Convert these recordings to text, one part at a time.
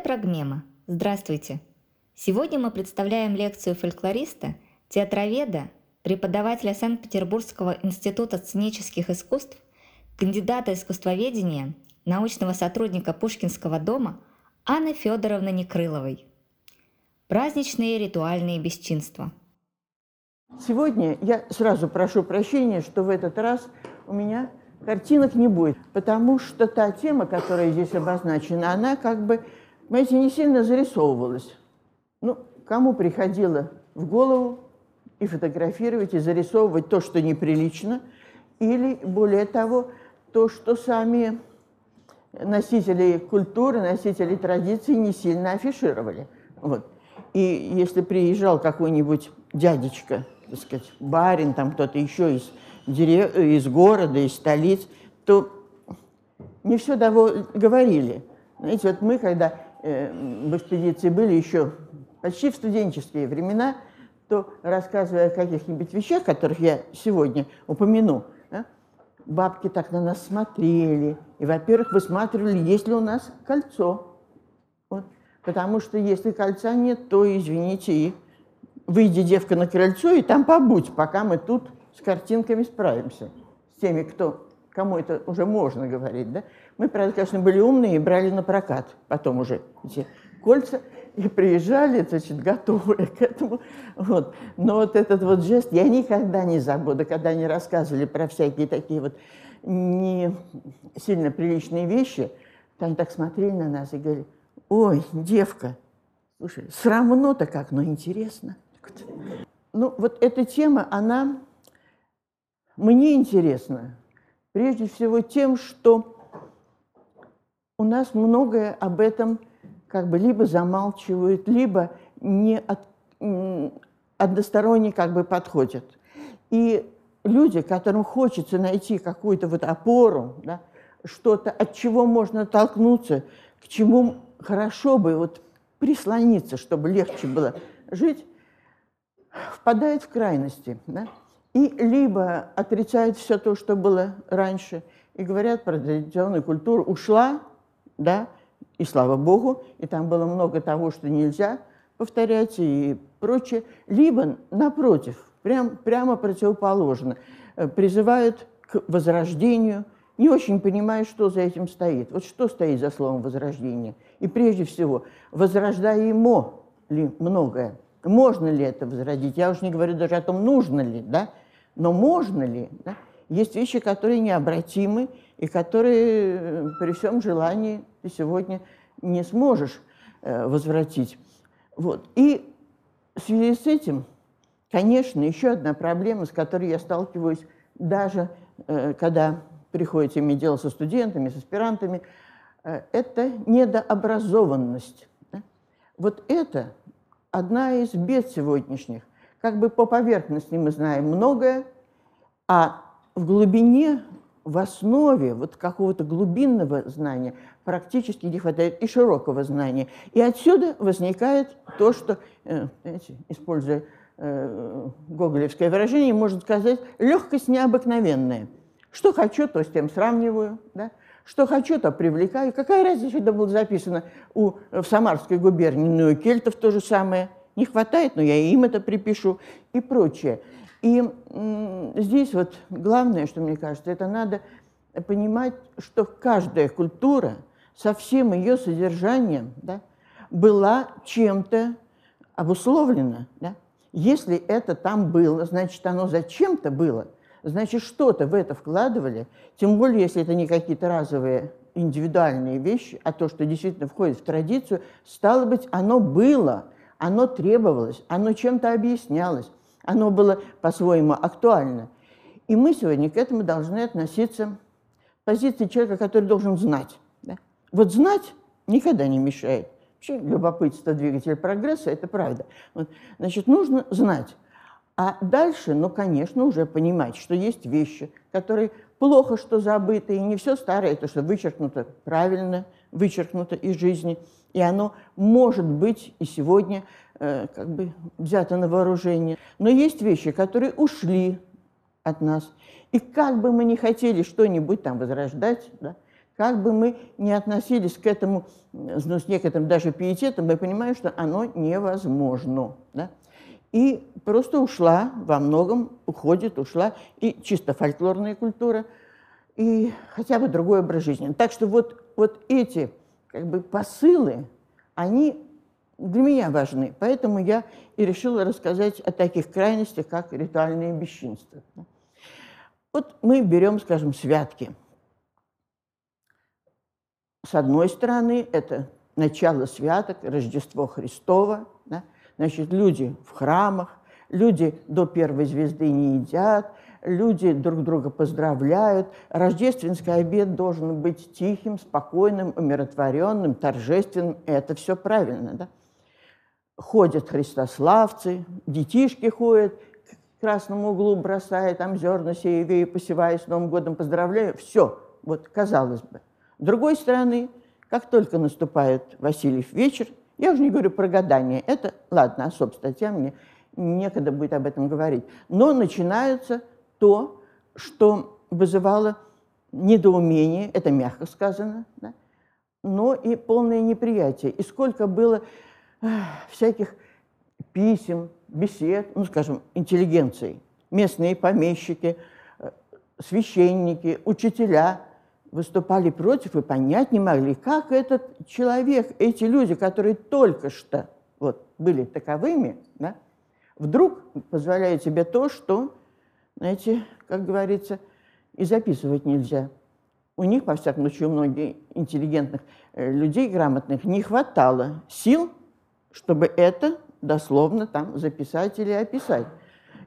Это Прогмема. Здравствуйте. Сегодня мы представляем лекцию фольклориста, театроведа, преподавателя Санкт-Петербургского института сценических искусств, кандидата искусствоведения, научного сотрудника Пушкинского дома Анны Федоровны Некрыловой. Праздничные ритуальные бесчинства. Сегодня я сразу прошу прощения, что в этот раз у меня картинок не будет, потому что та тема, которая здесь обозначена, она как бы, знаете, не сильно зарисовывалась. Ну, кому приходило в голову и фотографировать, и зарисовывать то, что неприлично, или, более того, то, что сами носители культуры, носители традиций не сильно афишировали. Вот. И если приезжал какой-нибудь дядечка, так сказать, барин, там кто-то еще из дерев... из города, из столиц, то не все того говорили. Знаете, вот мы, когда в экспедиции были еще почти в студенческие времена, то, рассказывая о каких-нибудь вещах, которых я сегодня упомяну, бабки так на нас смотрели. И, во-первых, высматривали, есть ли у нас кольцо. Вот. Потому что если кольца нет, то, извините, и выйди, девка, на крыльцо, и там побудь, пока мы тут с картинками справимся, с теми, кто, кому это уже можно говорить. Да? Мы, правда, конечно, были умные и брали на прокат потом уже эти кольца, и приезжали, значит, готовые к этому. Вот. Но вот этот вот жест я никогда не забуду, когда они рассказывали про всякие такие вот не сильно приличные вещи, то они так смотрели на нас и говорили, ой, девка, слушай, срамно-то как, но интересно. Ну, вот эта тема, она мне интересна прежде всего тем, что у нас многое об этом как бы либо замалчивают, либо не от, односторонне как бы подходят. И люди, которым хочется найти какую-то вот опору, да, что-то, от чего можно толкнуться, к чему хорошо бы вот прислониться, чтобы легче было жить, впадают в крайности. Да? И либо отрицают все то, что было раньше, и говорят про традиционную культуру ушла, да, и слава богу, и там было много того, что нельзя повторять и прочее. Либо, напротив, прям, прямо противоположно, э, призывают к возрождению, не очень понимая, что за этим стоит. Вот что стоит за словом «возрождение»? И прежде всего, возрождаемо ли многое? Можно ли это возродить? Я уж не говорю даже о том, нужно ли, да? Но можно ли? Да? Есть вещи, которые необратимы и которые э, при всем желании ты сегодня не сможешь э, возвратить. Вот. И в связи с этим, конечно, еще одна проблема, с которой я сталкиваюсь даже э, когда приходится иметь дело со студентами, с аспирантами, это недообразованность. Вот это одна из бед сегодняшних. Как бы по поверхности мы знаем многое, а в глубине, в основе вот какого-то глубинного знания практически не хватает и широкого знания. И отсюда возникает то, что, э, знаете, используя э, гоголевское выражение, можно сказать, легкость необыкновенная. Что хочу, то с тем сравниваю, да? что хочу, то привлекаю. Какая разница, это было записано у, в Самарской губернии, ну и кельтов то же самое – не хватает, но я им это припишу и прочее. И здесь вот главное, что мне кажется, это надо понимать, что каждая культура со всем ее содержанием да, была чем-то обусловлена. Да? Если это там было, значит, оно зачем-то было, значит, что-то в это вкладывали, тем более, если это не какие-то разовые индивидуальные вещи, а то, что действительно входит в традицию, стало быть, оно было – оно требовалось, оно чем-то объяснялось, оно было по-своему актуально. И мы сегодня к этому должны относиться с позиции человека, который должен знать. Да? Вот знать никогда не мешает. Вообще любопытство двигатель прогресса – это правда. Вот, значит, нужно знать. А дальше, ну, конечно, уже понимать, что есть вещи, которые плохо, что забыты, и не все старое, это что вычеркнуто правильно, вычеркнуто из жизни – и оно может быть и сегодня как бы взято на вооружение. Но есть вещи, которые ушли от нас. И как бы мы ни хотели что-нибудь там возрождать, да, Как бы мы ни относились к этому ну, с некоторым даже пиететом, мы понимаем, что оно невозможно. Да? И просто ушла, во многом уходит, ушла и чисто фольклорная культура, и хотя бы другой образ жизни. Так что вот, вот эти как бы посылы, они для меня важны. Поэтому я и решила рассказать о таких крайностях, как ритуальное бесчинство. Вот мы берем, скажем, святки. С одной стороны, это начало святок, Рождество Христово. Да? Значит, люди в храмах, люди до первой звезды не едят, люди друг друга поздравляют. Рождественский обед должен быть тихим, спокойным, умиротворенным, торжественным. Это все правильно, да? Ходят христославцы, детишки ходят, к красному углу бросая там зерна сеевею, посевая, с Новым годом поздравляю. Все, вот казалось бы. С другой стороны, как только наступает Васильев вечер, я уже не говорю про гадание, это, ладно, особая статья, мне некогда будет об этом говорить, но начинается то, что вызывало недоумение, это мягко сказано, да, но и полное неприятие. И сколько было всяких писем, бесед, ну, скажем, интеллигенции, местные помещики, э, священники, учителя выступали против и понять не могли, как этот человек, эти люди, которые только что вот, были таковыми, да, вдруг позволяют себе то, что знаете, как говорится, и записывать нельзя. У них, во всяком случае, у многих интеллигентных э, людей, грамотных, не хватало сил, чтобы это дословно там записать или описать.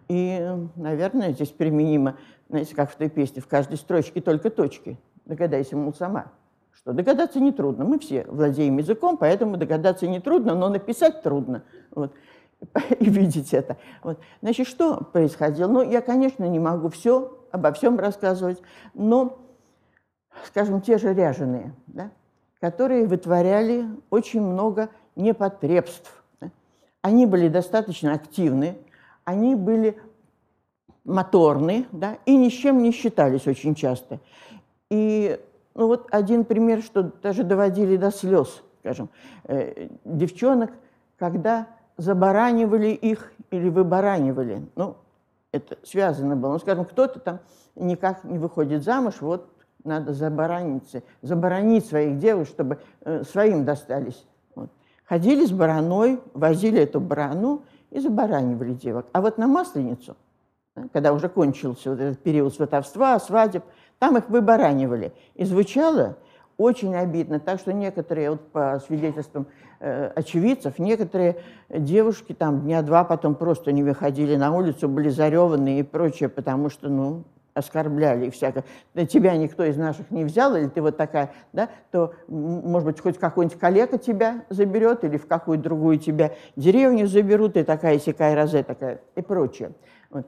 И, наверное, здесь применимо, знаете, как в той песне, в каждой строчке только точки. Догадайся, мол, сама. Что догадаться нетрудно. Мы все владеем языком, поэтому догадаться нетрудно, но написать трудно. Вот. и видеть это. Вот. Значит, что происходило? Ну, я, конечно, не могу все, обо всем рассказывать, но, скажем, те же ряженые, да, которые вытворяли очень много непотребств. Они были достаточно активны, они были моторны, да, и ни с чем не считались очень часто. И ну, вот один пример, что даже доводили до слез, скажем, э, девчонок, когда забаранивали их или выбаранивали. Ну, это связано было. Ну, скажем, кто-то там никак не выходит замуж, вот надо забараниться, забаранить своих девушек, чтобы э, своим достались. Ходили с бараной, возили эту барану и забаранивали девок. А вот на Масленицу, когда уже кончился вот этот период сватовства, свадеб, там их выбаранивали. И звучало очень обидно. Так что некоторые, вот по свидетельствам э, очевидцев, некоторые девушки там дня два потом просто не выходили на улицу, были зареванные и прочее, потому что, ну, оскорбляли и всякое. Тебя никто из наших не взял, или ты вот такая, да, то, может быть, хоть какой-нибудь коллега тебя заберет, или в какую-то другую тебя деревню заберут, и такая сякая розе такая, и прочее. Вот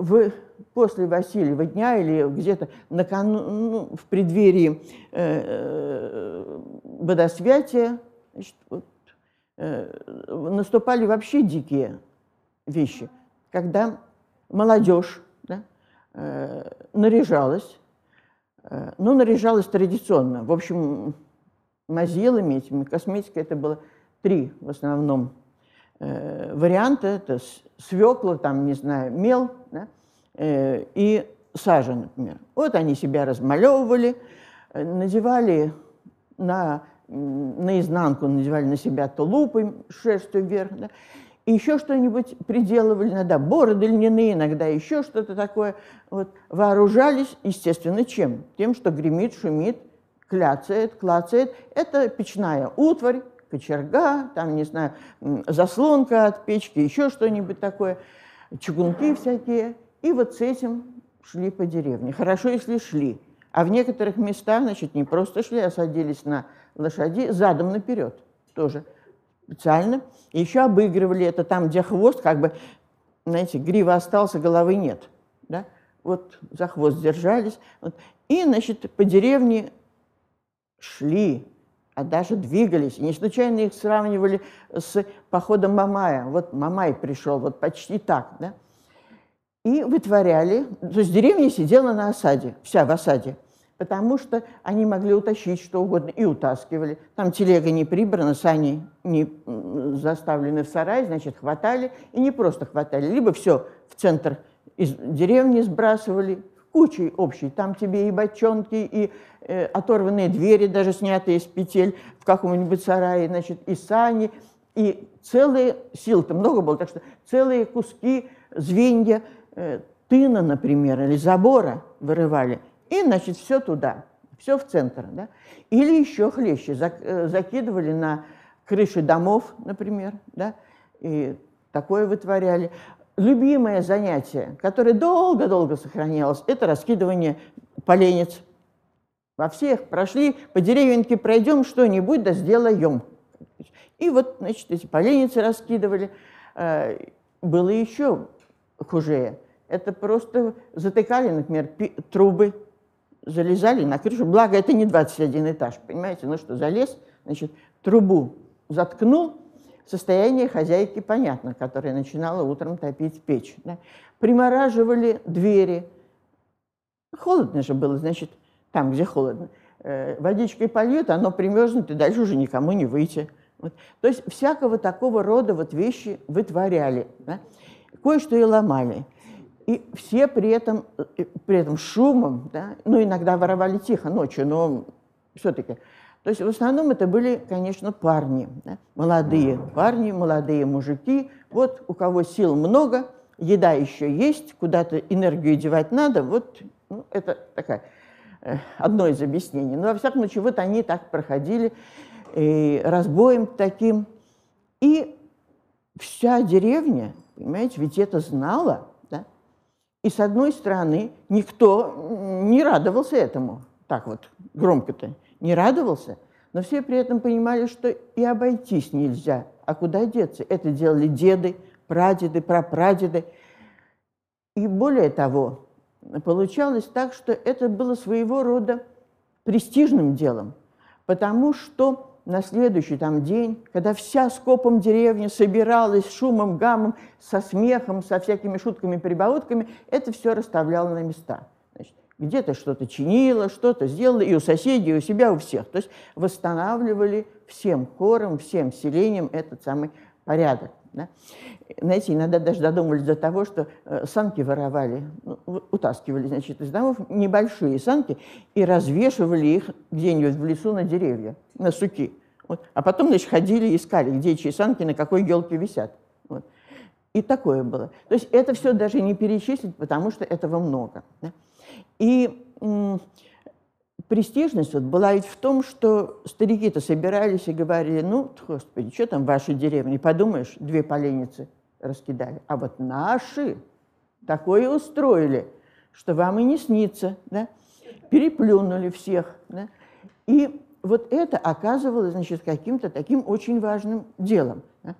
в, после Васильева дня или где-то ну, в преддверии э, э, водосвятия значит, вот, э, наступали вообще дикие вещи, когда молодежь да, наряжалась, э, ну, наряжалась традиционно. В общем, мазилами этими, косметикой это было три в основном э, варианта. Это свекла, там, не знаю, мел, да, э, и сажа, например. Вот они себя размалевывали, э, надевали на, наизнанку, надевали на себя тулупы шерстью вверх, да, и еще что-нибудь приделывали, иногда бороды льняные, иногда еще что-то такое. Вот. Вооружались, естественно, чем? Тем, что гремит, шумит, кляцает, клацает. Это печная утварь, кочерга, там, не знаю, заслонка от печки, еще что-нибудь такое, чугунки всякие. И вот с этим шли по деревне. Хорошо, если шли. А в некоторых местах, значит, не просто шли, а садились на лошади задом наперед тоже специально. И еще обыгрывали это там, где хвост, как бы, знаете, грива остался, головы нет. Да? Вот за хвост держались. Вот. И, значит, по деревне шли а даже двигались. И не случайно их сравнивали с походом Мамая. Вот Мамай пришел, вот почти так, да? И вытворяли, то есть деревня сидела на осаде, вся в осаде. Потому что они могли утащить что угодно и утаскивали. Там телега не прибрана, сани не заставлены в сарай, значит, хватали, и не просто хватали, либо все в центр из деревни сбрасывали, кучей общей. Там тебе и бочонки, и э, оторванные двери, даже снятые из петель в каком-нибудь сарае, значит, и сани, и целые, сил-то много было, так что целые куски, звенья, э, тына, например, или забора вырывали, и, значит, все туда, все в центр, да. Или еще хлеще, э, закидывали на крыши домов, например, да, и такое вытворяли любимое занятие, которое долго-долго сохранялось, это раскидывание поленец. Во всех прошли, по деревеньке пройдем что-нибудь, да сделаем. И вот, значит, эти поленницы раскидывали. Э, было еще хуже. Это просто затыкали, например, трубы, залезали на крышу. Благо, это не 21 этаж, понимаете? Ну что, залез, значит, трубу заткнул, состояние хозяйки понятно, которая начинала утром топить печь. Да? Примораживали двери. Холодно же было, значит, там, где холодно. Э, водичкой польют, оно примерзнет, и дальше уже никому не выйти. Вот. То есть всякого такого рода вот вещи вытворяли. Да? Кое-что и ломали. И все при этом, э, при этом шумом, да? ну, иногда воровали тихо ночью, но все-таки то есть в основном это были, конечно, парни, да? молодые парни, молодые мужики. Вот у кого сил много, еда еще есть, куда-то энергию девать надо. Вот ну, это такая, э, одно из объяснений. Но во всяком случае, вот они так проходили и разбоем таким. И вся деревня, понимаете, ведь это знала? И с одной стороны, никто не радовался этому, так вот, громко-то не радовался, но все при этом понимали, что и обойтись нельзя. А куда деться? Это делали деды, прадеды, прапрадеды. И более того, получалось так, что это было своего рода престижным делом, потому что на следующий там день, когда вся скопом деревни собиралась шумом, гамом, со смехом, со всякими шутками, прибаутками, это все расставляло на места – где-то что-то чинила, что-то сделала, и у соседей, и у себя, у всех. То есть восстанавливали всем хором, всем селением этот самый порядок. Да? Знаете, иногда даже додумывались до того, что э, санки воровали, ну, утаскивали, значит, из домов небольшие санки и развешивали их где-нибудь в лесу на деревья, на суки. Вот. А потом, значит, ходили и искали, где чьи санки, на какой елке висят. Вот. И такое было. То есть это все даже не перечислить, потому что этого много. Да? И престижность вот была ведь в том, что старики-то собирались и говорили, ну, господи, что там в вашей деревне, подумаешь, две поленницы раскидали. А вот наши такое устроили, что вам и не снится, да? переплюнули всех. Да? И вот это оказывалось, значит, каким-то таким очень важным делом. Да?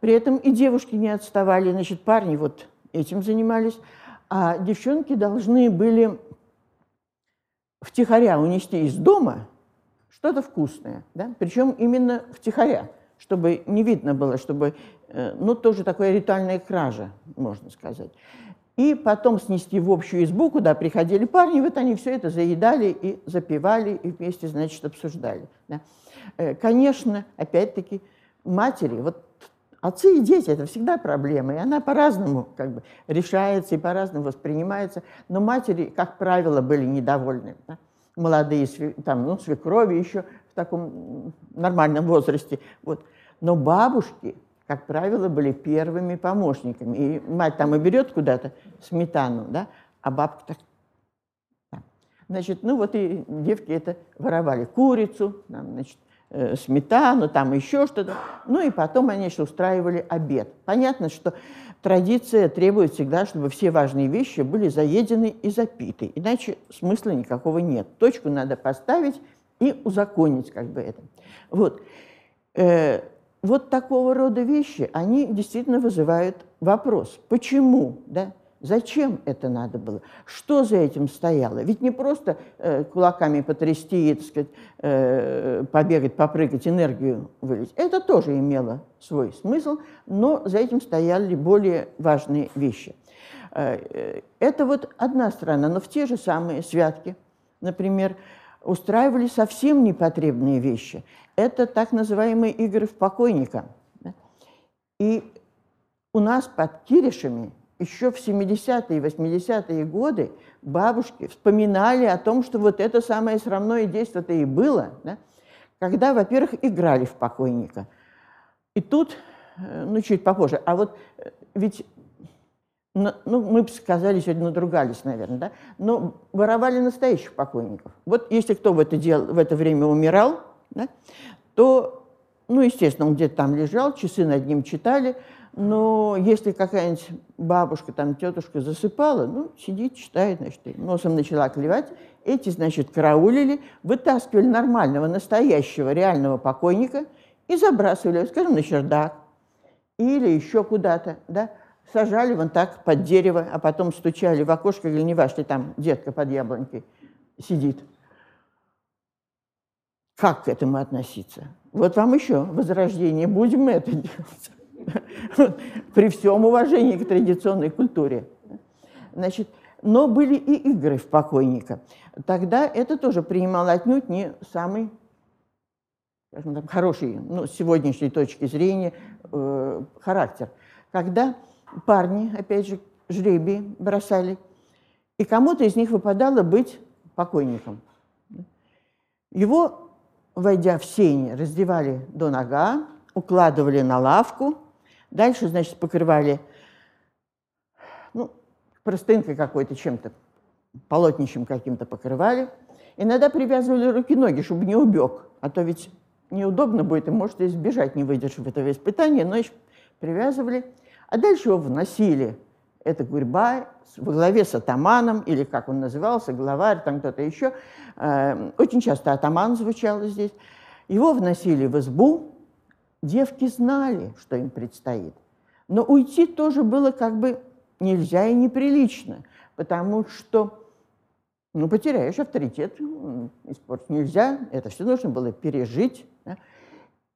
При этом и девушки не отставали, значит, парни вот этим занимались, а девчонки должны были втихаря унести из дома что-то вкусное, да? причем именно втихаря, чтобы не видно было, чтобы, э, ну, тоже такая ритуальная кража, можно сказать. И потом снести в общую избу, куда приходили парни, вот они все это заедали и запивали, и вместе, значит, обсуждали. Да? Э, конечно, опять-таки, матери, вот Отцы и дети – это всегда проблема, и она по-разному как бы решается и по-разному воспринимается. Но матери, как правило, были недовольны. Да? Молодые, там, ну, свекрови еще в таком нормальном возрасте. Вот. Но бабушки, как правило, были первыми помощниками. И мать там и берет куда-то сметану, да, а бабка так Значит, ну вот и девки это воровали. Курицу, там, значит, Э, сметану, там еще что-то. Ну и потом они еще устраивали обед. Понятно, что традиция требует всегда, чтобы все важные вещи были заедены и запиты. Иначе смысла никакого нет. Точку надо поставить и узаконить как бы это. Вот. Э, вот такого рода вещи, они действительно вызывают вопрос. Почему? Да? Зачем это надо было? Что за этим стояло? Ведь не просто э, кулаками потрясти, так сказать, э, побегать, попрыгать, энергию вылить. Это тоже имело свой смысл, но за этим стояли более важные вещи. Э, это вот одна сторона, но в те же самые святки например, устраивали совсем непотребные вещи. Это так называемые игры в покойника. И у нас под Киришами еще в 70-е и 80-е годы бабушки вспоминали о том, что вот это самое срамное действие-то и было, да? когда, во-первых, играли в покойника. И тут, э, ну, чуть попозже, а вот э, ведь ну, мы бы сказали, сегодня надругались, наверное, да? Но воровали настоящих покойников. Вот если кто в это, дел, в это время умирал, да, то, ну, естественно, он где-то там лежал, часы над ним читали, но если какая-нибудь бабушка, там, тетушка засыпала, ну, сидит, читает, значит, носом начала клевать, эти, значит, караулили, вытаскивали нормального, настоящего, реального покойника и забрасывали, скажем, на чердак или еще куда-то, да, сажали вон так под дерево, а потом стучали в окошко, говорили, не ваш ли там детка под яблонькой сидит. Как к этому относиться? Вот вам еще возрождение, будем мы это делать. При всем уважении к традиционной культуре. Значит, но были и игры в покойника. Тогда это тоже принимало отнюдь не самый скажем так, хороший, ну, с сегодняшней точки зрения, э, характер. Когда парни, опять же, жребий бросали, и кому-то из них выпадало быть покойником. Его, войдя в сень, раздевали до нога, укладывали на лавку, дальше, значит, покрывали ну, простынкой какой-то, чем-то, полотнищем каким-то покрывали. Иногда привязывали руки-ноги, чтобы не убег, а то ведь неудобно будет, и может избежать, не выдержав этого испытания, но еще привязывали. А дальше его вносили. Это гурьба во главе с атаманом, или как он назывался, главарь, там кто-то еще. Э, очень часто атаман звучал здесь. Его вносили в избу. Девки знали, что им предстоит. Но уйти тоже было как бы нельзя и неприлично, потому что ну, потеряешь авторитет, испортить нельзя, это все нужно было пережить. Да?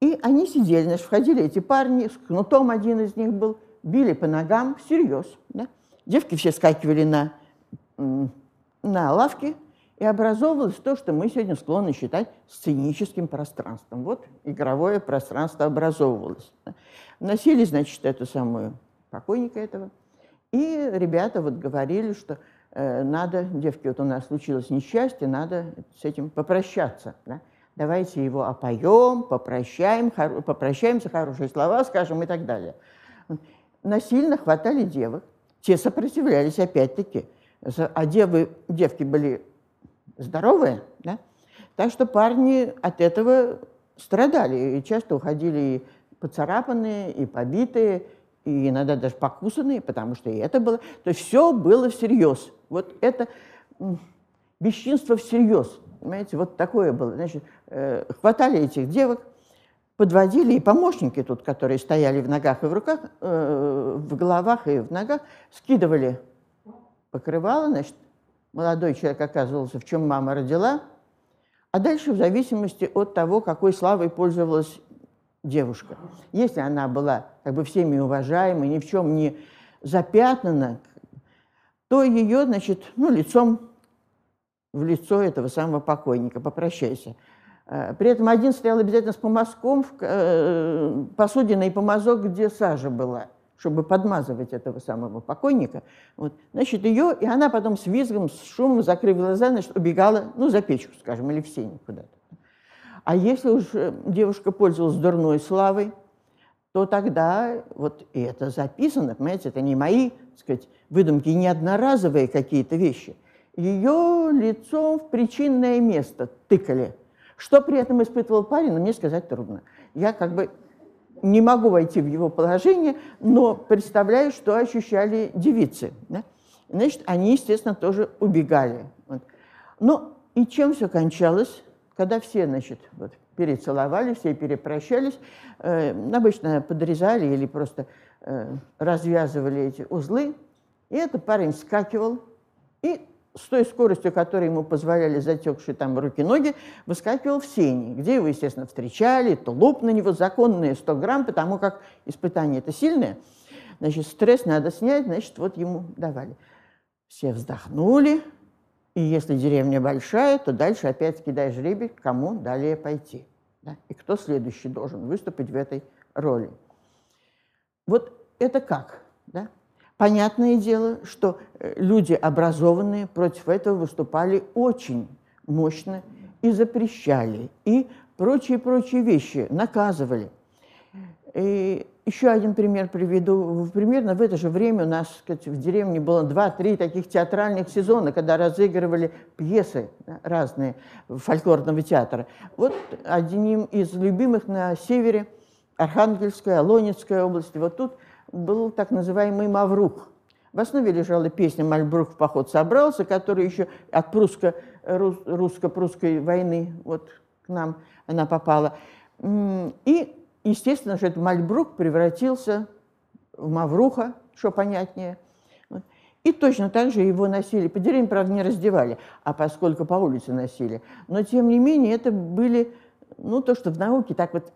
И они сидели, значит, входили эти парни, с кнутом один из них был, били по ногам всерьез. Да? Девки все скакивали на, на лавки, и образовывалось то, что мы сегодня склонны считать сценическим пространством. Вот игровое пространство образовывалось. Носили, значит, эту самую покойника этого. И ребята вот говорили, что э, надо, девки, вот у нас случилось несчастье, надо с этим попрощаться. Да? Давайте его опоем, попрощаем, хор попрощаемся, хорошие слова скажем и так далее насильно хватали девок. Те сопротивлялись опять-таки. А девы, девки были здоровые, да? Так что парни от этого страдали. И часто уходили и поцарапанные, и побитые, и иногда даже покусанные, потому что и это было. То есть все было всерьез. Вот это бесчинство всерьез. Понимаете, вот такое было. Значит, э, хватали этих девок, подводили и помощники тут, которые стояли в ногах и в руках, э, в головах и в ногах, скидывали покрывало, значит, молодой человек оказывался, в чем мама родила, а дальше в зависимости от того, какой славой пользовалась девушка. Если она была как бы всеми уважаемой, ни в чем не запятнана, то ее, значит, ну, лицом в лицо этого самого покойника, попрощайся. Э, при этом один стоял обязательно с помазком, в э, посудиной помазок, где сажа была, чтобы подмазывать этого самого покойника. Вот. Значит, ее, и она потом с визгом, с шумом, закрыв глаза, значит, убегала, ну, за печку, скажем, или в сень куда-то. А если уж э, девушка пользовалась дурной славой, то тогда, вот и это записано, понимаете, это не мои, так сказать, выдумки, не одноразовые какие-то вещи. Ее лицом в причинное место тыкали – что при этом испытывал парень, ну, мне сказать трудно. Я как бы не могу войти в его положение, но представляю, что ощущали девицы. Да? Значит, они, естественно, тоже убегали. Вот. Ну, и чем все кончалось? Когда все, значит, вот, перецеловали, все перепрощались, э, обычно подрезали или просто э, развязывали эти узлы, и этот парень скакивал и с той скоростью, которой ему позволяли затекшие там руки-ноги, выскакивал в сени, где его, естественно, встречали, тулуп на него законные 100 грамм, потому как испытание это сильное. Значит, стресс надо снять, значит, вот ему давали. Все вздохнули, И если деревня большая, то дальше опять кидай жребий, кому далее пойти. Да? И кто следующий должен выступить в этой роли. Вот это как? Да? Понятное дело, что э, люди образованные против этого выступали очень мощно и запрещали, и прочие-прочие вещи наказывали. И еще один пример приведу. Примерно в это же время у нас сказать, в деревне было два-три таких театральных сезона, когда разыгрывали пьесы разные фольклорного театра. Вот одним из любимых на севере Архангельская, Лонецкая области. Вот тут был так называемый Маврух. В основе лежала песня «Мальбрух в поход собрался», которая еще от русско-прусской войны вот к нам она попала. И естественно, что этот Мальбрук превратился в Мавруха, что понятнее. И точно так же его носили. По деревне, правда, не раздевали, а поскольку по улице носили. Но, тем не менее, это были, ну, то, что в науке так вот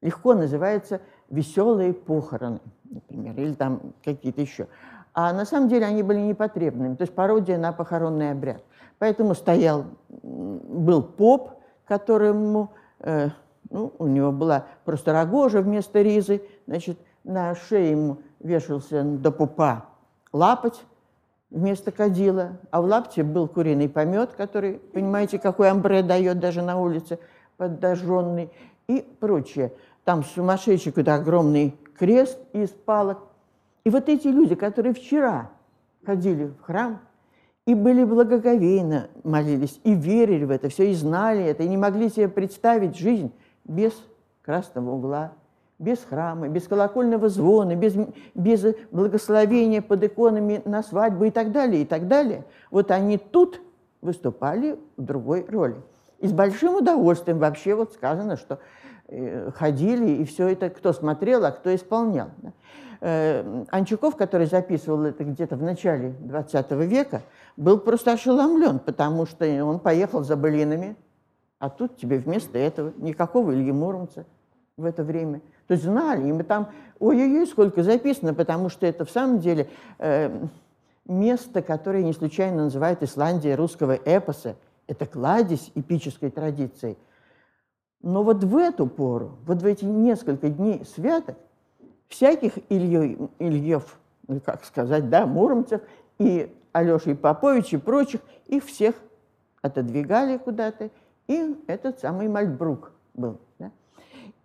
легко называется веселые похороны, например, или там какие-то еще. А на самом деле они были непотребными, то есть пародия на похоронный обряд. Поэтому стоял, был поп, которому э, ну, у него была просто рогожа вместо ризы, значит, на шее ему вешался до пупа лапоть вместо кадила, а в лапте был куриный помет, который, понимаете, какой амбре дает даже на улице, подожженный, и прочее. Там сумасшедший какой-то огромный крест из палок. И вот эти люди, которые вчера ходили в храм, и были благоговейно молились, и верили в это все, и знали это, и не могли себе представить жизнь без красного угла, без храма, без колокольного звона, без, без благословения под иконами на свадьбу и так далее, и так далее. Вот они тут выступали в другой роли. И с большим удовольствием вообще вот сказано, что ходили, и все это кто смотрел, а кто исполнял. Э, Анчуков, который записывал это где-то в начале 20 века, был просто ошеломлен, потому что он поехал за блинами, а тут тебе вместо этого никакого Ильи Муромца в это время. То есть знали, и мы там, ой-ой-ой, сколько записано, потому что это в самом деле э, место, которое не случайно называют Исландией русского эпоса. Это кладезь эпической традиции. Но вот в эту пору, вот в эти несколько дней святок, всяких Ильё, Ильев, ну, как сказать, да, Муромцев и Алеши Попович и прочих, их всех отодвигали куда-то и этот самый Мальбрук был. Да?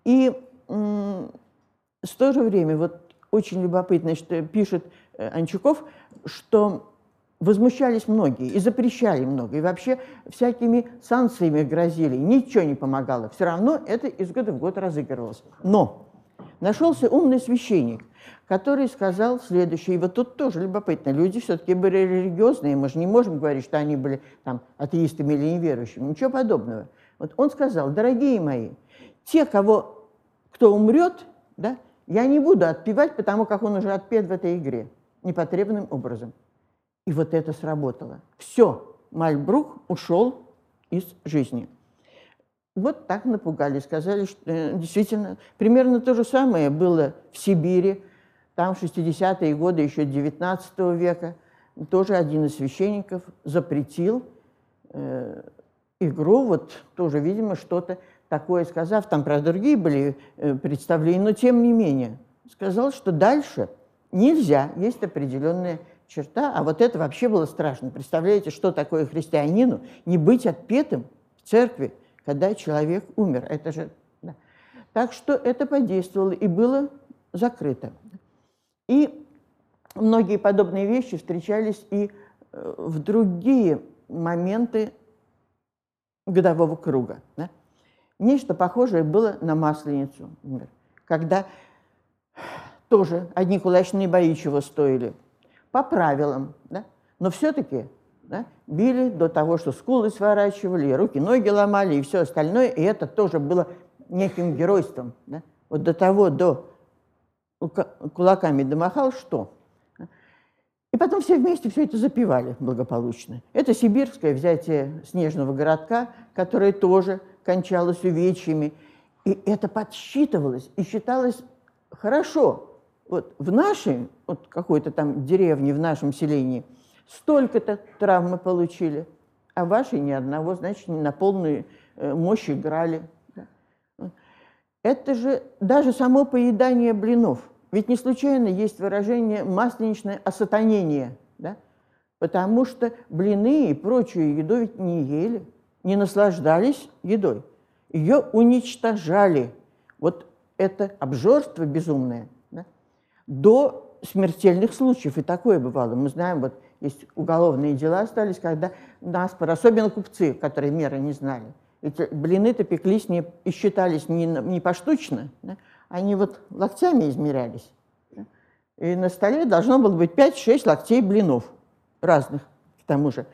И в то же время, вот очень любопытно, что пишет э, Анчуков, что возмущались многие и запрещали много, и вообще всякими санкциями грозили, ничего не помогало. Все равно это из года в год разыгрывалось. Но нашелся умный священник, который сказал следующее, и вот тут тоже любопытно, люди все-таки были религиозные, мы же не можем говорить, что они были там атеистами или неверующими, ничего подобного. Вот он сказал, дорогие мои, те, кого, кто умрет, да, я не буду отпевать, потому как он уже отпет в этой игре непотребным образом. И вот это сработало. Все, Мальбрук ушел из жизни. Вот так напугали, сказали, что э, действительно, примерно то же самое было в Сибири, там в 60-е годы еще 19 века тоже один из священников запретил э, игру, вот тоже, видимо, что-то такое сказав, там про другие были э, представления, но тем не менее, сказал, что дальше нельзя, есть определенная черта, а вот это вообще было страшно. Представляете, что такое христианину не быть отпетым в церкви, когда человек умер. Это же... Да. Так что это подействовало и было закрыто. И многие подобные вещи встречались и э, в другие моменты годового круга. Да? Нечто похожее было на Масленицу, например, когда тоже одни кулачные бои чего стоили, по правилам, да? но все-таки да, били до того, что скулы сворачивали, руки, ноги ломали и все остальное, и это тоже было неким геройством. Да? Вот до того, до кулаками домахал, что? И потом все вместе все это запивали благополучно. Это сибирское взятие снежного городка, которое тоже кончалось увечьями. И это подсчитывалось и считалось хорошо. Вот в нашей, вот какой-то там деревне, в нашем селении, Столько-то травмы получили, а ваши ни одного, значит, не на полную э, мощь играли. Это же даже само поедание блинов. Ведь не случайно есть выражение «масленичное осатанение», да? потому что блины и прочую еду ведь не ели, не наслаждались едой. Ее уничтожали. Вот это обжорство безумное? До смертельных случаев. И такое бывало. Мы знаем, вот есть уголовные дела остались, когда нас, особенно купцы, которые меры не знали, эти блины-то пеклись не, и считались не, не поштучно, да? они вот локтями измерялись. И на столе должно было быть 5-6 локтей блинов разных, к тому же.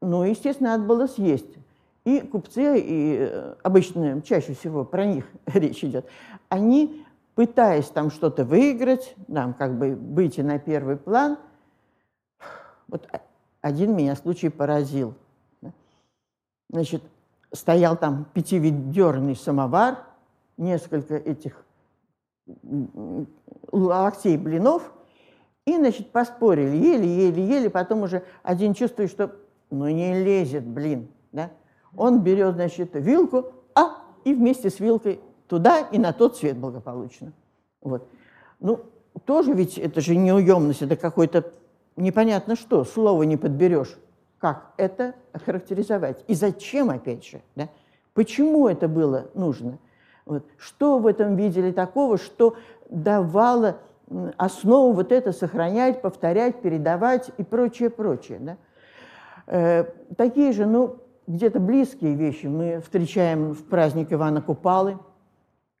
Ну, естественно, надо было съесть. И купцы, и э, обычно, чаще всего про них речь идет, они, пытаясь там что-то выиграть, нам как бы выйти на первый план, вот один меня случай поразил. Значит, стоял там пятиведерный самовар, несколько этих локтей блинов, и, значит, поспорили, ели, ели, ели, потом уже один чувствует, что ну не лезет, блин, да? Он берет, значит, вилку, а, и вместе с вилкой туда и на тот свет благополучно. Вот. Ну, тоже ведь это же неуемность, это какой-то непонятно что, слово не подберешь как это характеризовать. И зачем, опять же, да? почему это было нужно. Вот. Что в этом видели такого, что давало основу вот это сохранять, повторять, передавать и прочее, прочее. Да? Э, такие же, ну, где-то близкие вещи мы встречаем в праздник Ивана Купалы,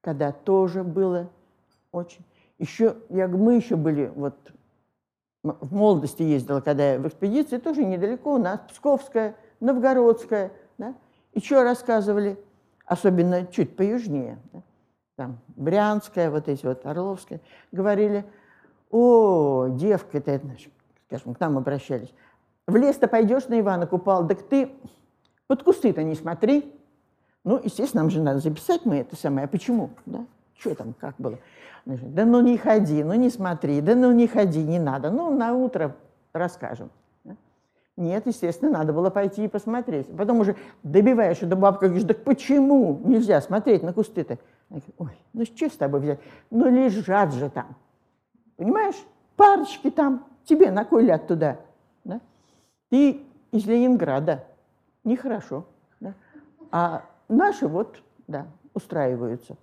когда тоже было очень... Еще, я, мы еще были вот в молодости ездила, когда я в экспедиции, тоже недалеко у нас, Псковская, Новгородская, да? и что рассказывали, особенно чуть поюжнее, да? там Брянская, вот эти вот, Орловская, говорили, о, девка, это, скажем, к нам обращались, в лес-то пойдешь на Ивана Купал, так ты под кусты-то не смотри. Ну, естественно, нам же надо записать мы это самое. А почему? Да? Что там, как было? Да ну не ходи, ну не смотри, да ну не ходи, не надо. Ну, на утро расскажем. Нет, естественно, надо было пойти и посмотреть. Потом уже добиваешь, что бабка говоришь, так почему нельзя смотреть на кусты-то? Ой, ну что с тобой взять? Ну лежат же там. Понимаешь? Парочки там. Тебе на кой ляд туда? Да? Ты из Ленинграда. Нехорошо. Да? А наши вот, да, устраиваются.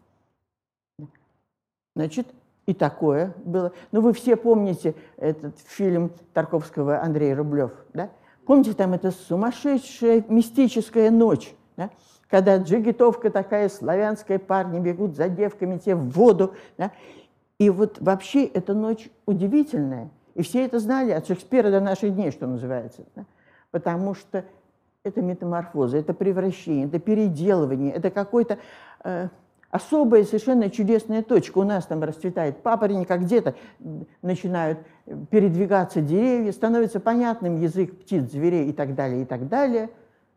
Значит, и такое было. Ну, вы все помните этот фильм Тарковского Андрея Рублев, да? Помните, там эта сумасшедшая мистическая ночь, да? когда джигитовка такая, славянская, парни бегут за девками, те в воду. Да? И вот вообще эта ночь удивительная. И все это знали от Шекспира до наших дней, что называется. Да? Потому что это метаморфоза, это превращение, это переделывание, это какой-то... Э, особая совершенно чудесная точка. У нас там расцветает папоротник, а где-то начинают передвигаться деревья, становится понятным язык птиц, зверей и так далее, и так далее.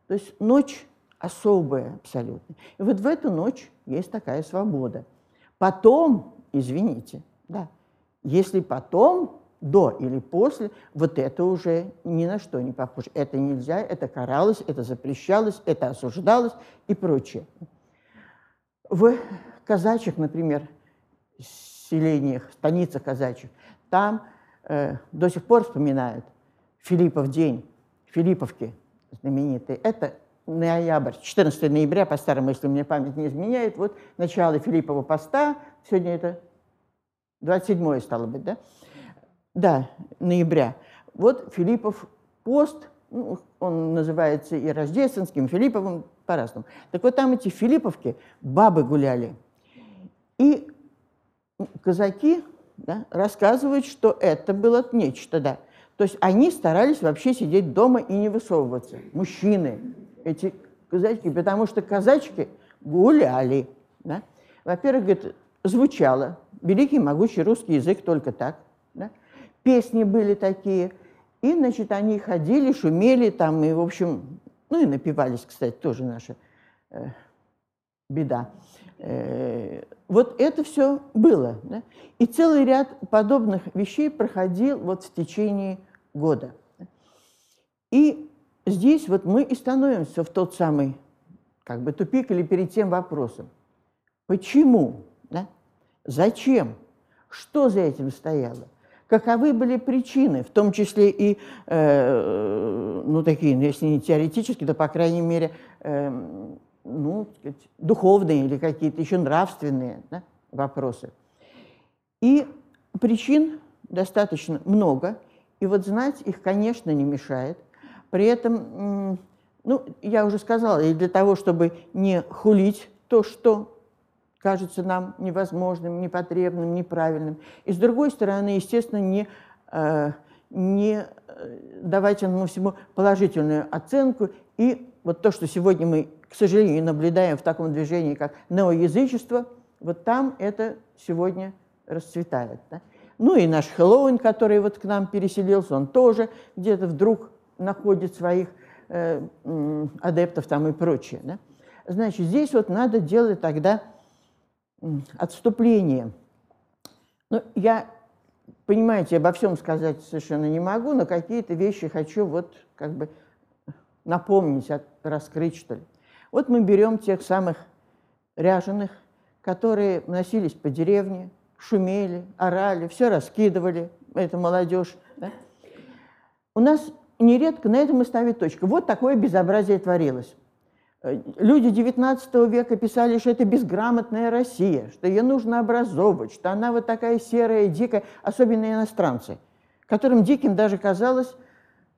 То есть ночь особая абсолютно. И вот в эту ночь есть такая свобода. Потом, извините, да, если потом, до или после, вот это уже ни на что не похоже. Это нельзя, это каралось, это запрещалось, это осуждалось и прочее. В казачьих, например, селениях, станицах казачьих, там э, до сих пор вспоминают Филиппов день, Филипповки знаменитые. Это ноябрь, 14 ноября, по-старому, если мне память не изменяет, вот начало Филиппова поста, сегодня это 27 стало быть, да? Да, ноября. Вот Филиппов пост, ну, он называется и рождественским, Филипповым, по-разному. Так вот там эти филипповки, бабы гуляли. И казаки да, рассказывают, что это было нечто, да. То есть они старались вообще сидеть дома и не высовываться. Мужчины, эти казачки, потому что казачки гуляли. Да. Во-первых, говорит, звучало. Великий могучий русский язык только так. Песни были такие. И, значит, они ходили, шумели там, и, в общем, ну и напивались, кстати, тоже наша э, беда. Э, вот это все было. Да? И целый ряд подобных вещей проходил вот в течение года. И здесь вот мы и становимся в тот самый как бы тупик или перед тем вопросом. Почему? Да? Зачем? Что за этим стояло? Каковы были причины, в том числе и, э, ну, такие, ну, если не теоретические, то, по крайней мере, э, ну, сказать, духовные или какие-то еще нравственные да, вопросы. И причин достаточно много, и вот знать их, конечно, не мешает. При этом, ну, я уже сказала, и для того, чтобы не хулить то, что кажется нам невозможным, непотребным, неправильным. И с другой стороны, естественно, не, э, не э, давать этому всему положительную оценку. И вот то, что сегодня мы, к сожалению, наблюдаем в таком движении, как неоязычество, вот там это сегодня расцветает. Да? Ну и наш Хэллоуин, который вот к нам переселился, он тоже где-то вдруг находит своих э, адептов там и прочее. Да? Значит, здесь вот надо делать тогда отступление. Ну, я, понимаете, обо всем сказать совершенно не могу, но какие-то вещи хочу вот как бы напомнить, раскрыть, что ли. Вот мы берем тех самых ряженых, которые носились по деревне, шумели, орали, все раскидывали, это молодежь. Да? У нас нередко на этом и ставит точка. Вот такое безобразие творилось. Э, люди XIX века писали, что это безграмотная Россия, что ее нужно образовывать, что она вот такая серая, дикая, особенно иностранцы, которым диким даже казалось,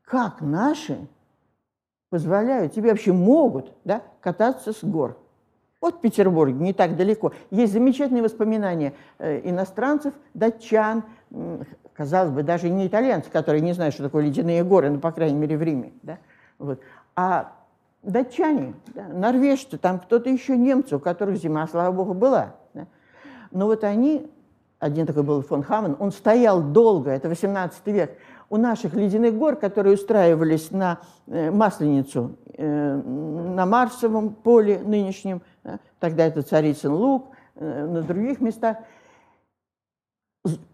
как наши позволяют, тебе вообще могут да, кататься с гор. Вот в Петербурге, не так далеко. Есть замечательные воспоминания э, иностранцев, датчан, казалось бы, даже не итальянцев, которые не знают, что такое ледяные горы, ну, по крайней мере, в Риме. Да? Вот. А датчане, да, норвежцы, там кто-то еще немцы, у которых зима, слава богу, была. Да. Но вот они, один такой был фон Хаммон, он стоял долго, это 18 век, у наших ледяных гор, которые устраивались на э, Масленицу, э, на Марсовом поле нынешнем, да, тогда это Царицын луг, э, на других местах,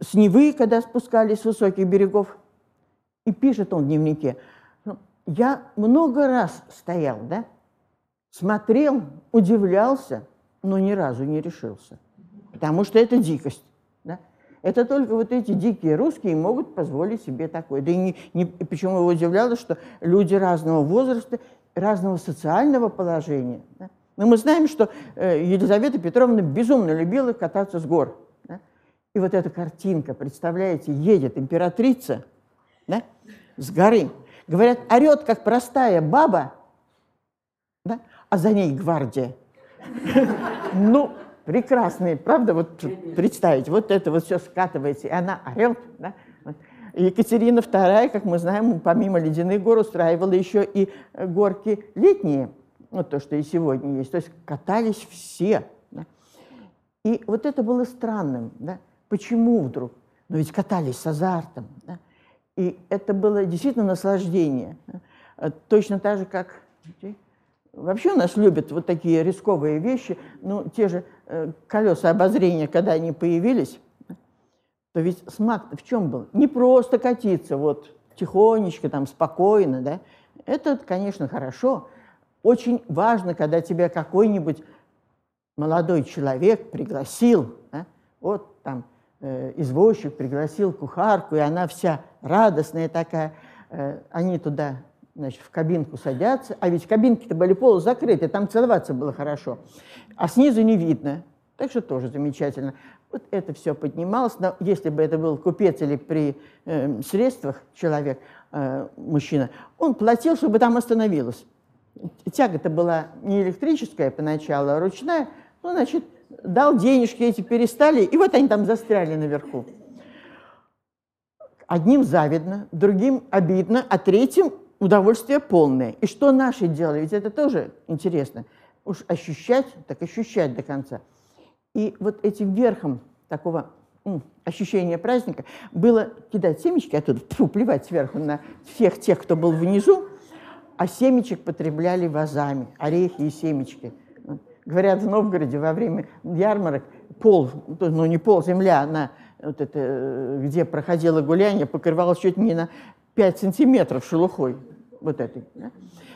с Невы, когда спускались с высоких берегов, и пишет он в дневнике – я много раз стоял, да, смотрел, удивлялся, но ни разу не решился. Потому что это дикость. Да? Это только вот эти дикие русские могут позволить себе такое. Да и не, не, почему его удивляло, что люди разного возраста, разного социального положения. Да? Но мы знаем, что э, Елизавета Петровна безумно любила кататься с гор. Да? И вот эта картинка, представляете, едет императрица да, с горы, Говорят, орет, как простая баба, да? а за ней гвардия. Ну, прекрасные, правда, вот представить, вот это вот все скатывается, и она орет, да? Екатерина II, как мы знаем, помимо ледяных гор устраивала еще и горки летние, вот то, что и сегодня есть. То есть катались все. Да? И вот это было странным. Да? Почему вдруг? Но ведь катались с азартом. Да? И это было действительно наслаждение. Э, точно так же, как... Вообще у нас любят вот такие рисковые вещи. Ну, те же э, колеса обозрения, когда они появились, то ведь смак в чем был? Не просто катиться вот тихонечко, там, спокойно, да? Это, конечно, хорошо. Очень важно, когда тебя какой-нибудь молодой человек пригласил, да? вот там Э, извозчик пригласил кухарку, и она вся радостная такая. Э, они туда, значит, в кабинку садятся, а ведь кабинки-то были полузакрыты, там целоваться было хорошо, а снизу не видно. Так что тоже замечательно. Вот это все поднималось. Но если бы это был купец или при э, средствах человек, э, мужчина, он платил, чтобы там остановилось. Тяга-то была не электрическая поначалу, а ручная. Ну, значит, дал денежки, эти перестали, и вот они там застряли наверху. Одним завидно, другим обидно, а третьим удовольствие полное. И что наши делали? Ведь это тоже интересно. Уж ощущать, так ощущать до конца. И вот этим верхом такого ощущения праздника было кидать семечки оттуда, фу, плевать сверху на всех тех, кто был внизу, а семечек потребляли вазами, орехи и семечки – Говорят, в Новгороде во время ярмарок пол, ну не пол, земля, она, вот это, где проходило гуляние, покрывалась чуть не на 5 сантиметров шелухой. вот этой. Да?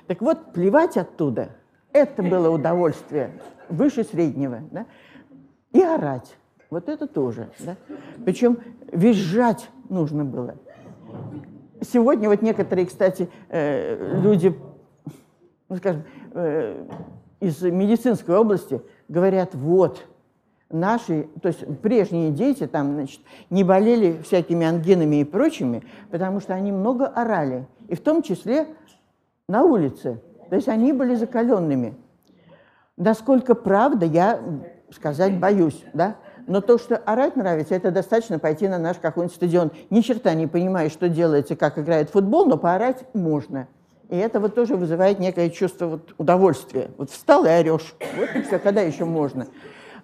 Так вот, плевать оттуда, это было удовольствие выше среднего. Да? И орать. Вот это тоже. Да? Причем визжать нужно было. Сегодня вот некоторые, кстати, э, люди, ну, скажем, э, из медицинской области говорят, вот, наши, то есть прежние дети там, значит, не болели всякими ангинами и прочими, потому что они много орали, и в том числе на улице. То есть они были закаленными. Насколько правда, я сказать боюсь, да? Но то, что орать нравится, это достаточно пойти на наш какой-нибудь стадион. Ни черта не понимаешь, что делается, как играет футбол, но поорать можно. И это вот тоже вызывает некое чувство вот удовольствия. Вот встал и орешь. Вот и все, когда еще можно.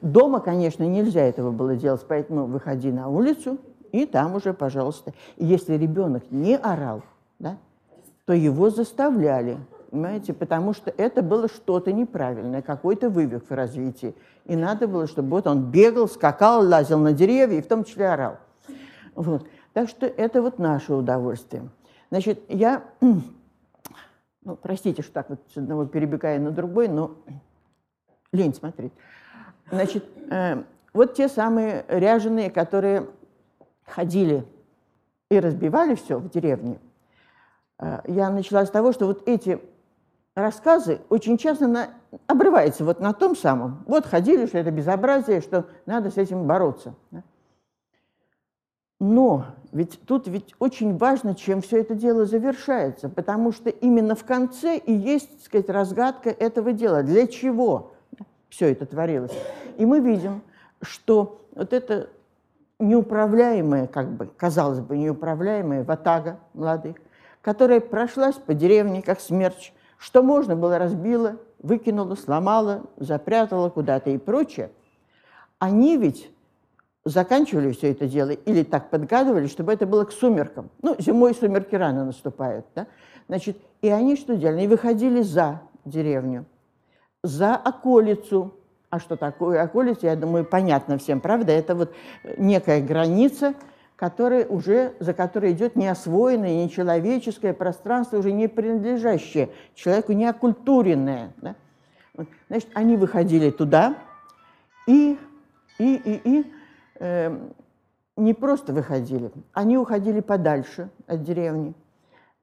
Дома, конечно, нельзя этого было делать, поэтому выходи на улицу, и там уже, пожалуйста. И если ребенок не орал, да, то его заставляли, понимаете, потому что это было что-то неправильное, какой-то вывих в развитии. И надо было, чтобы вот он бегал, скакал, лазил на деревья и в том числе орал. Вот. Так что это вот наше удовольствие. Значит, я ну, простите, что так вот с одного перебегая на другой, но лень смотреть. Значит, э, вот те самые ряженые, которые ходили и разбивали все в деревне. Э, я начала с того, что вот эти рассказы очень часто на, обрываются вот на том самом. Вот ходили, что это безобразие, что надо с этим бороться. Но ведь тут ведь очень важно, чем все это дело завершается, потому что именно в конце и есть, так сказать, разгадка этого дела. Для чего все это творилось? И мы видим, что вот это неуправляемая, как бы, казалось бы, неуправляемая ватага молодых, которая прошлась по деревне, как смерч, что можно было разбила, выкинула, сломала, запрятала куда-то и прочее, они ведь заканчивали все это дело или так подгадывали, чтобы это было к сумеркам. Ну, зимой сумерки рано наступают, да? Значит, и они что делали? Они выходили за деревню, за околицу. А что такое околица, я думаю, понятно всем, правда? Это вот некая граница, которая уже, за которой идет неосвоенное, нечеловеческое пространство, уже не принадлежащее человеку, не окультуренное. Да? Значит, они выходили туда и, и, и, и Эм, не просто выходили, они уходили подальше от деревни.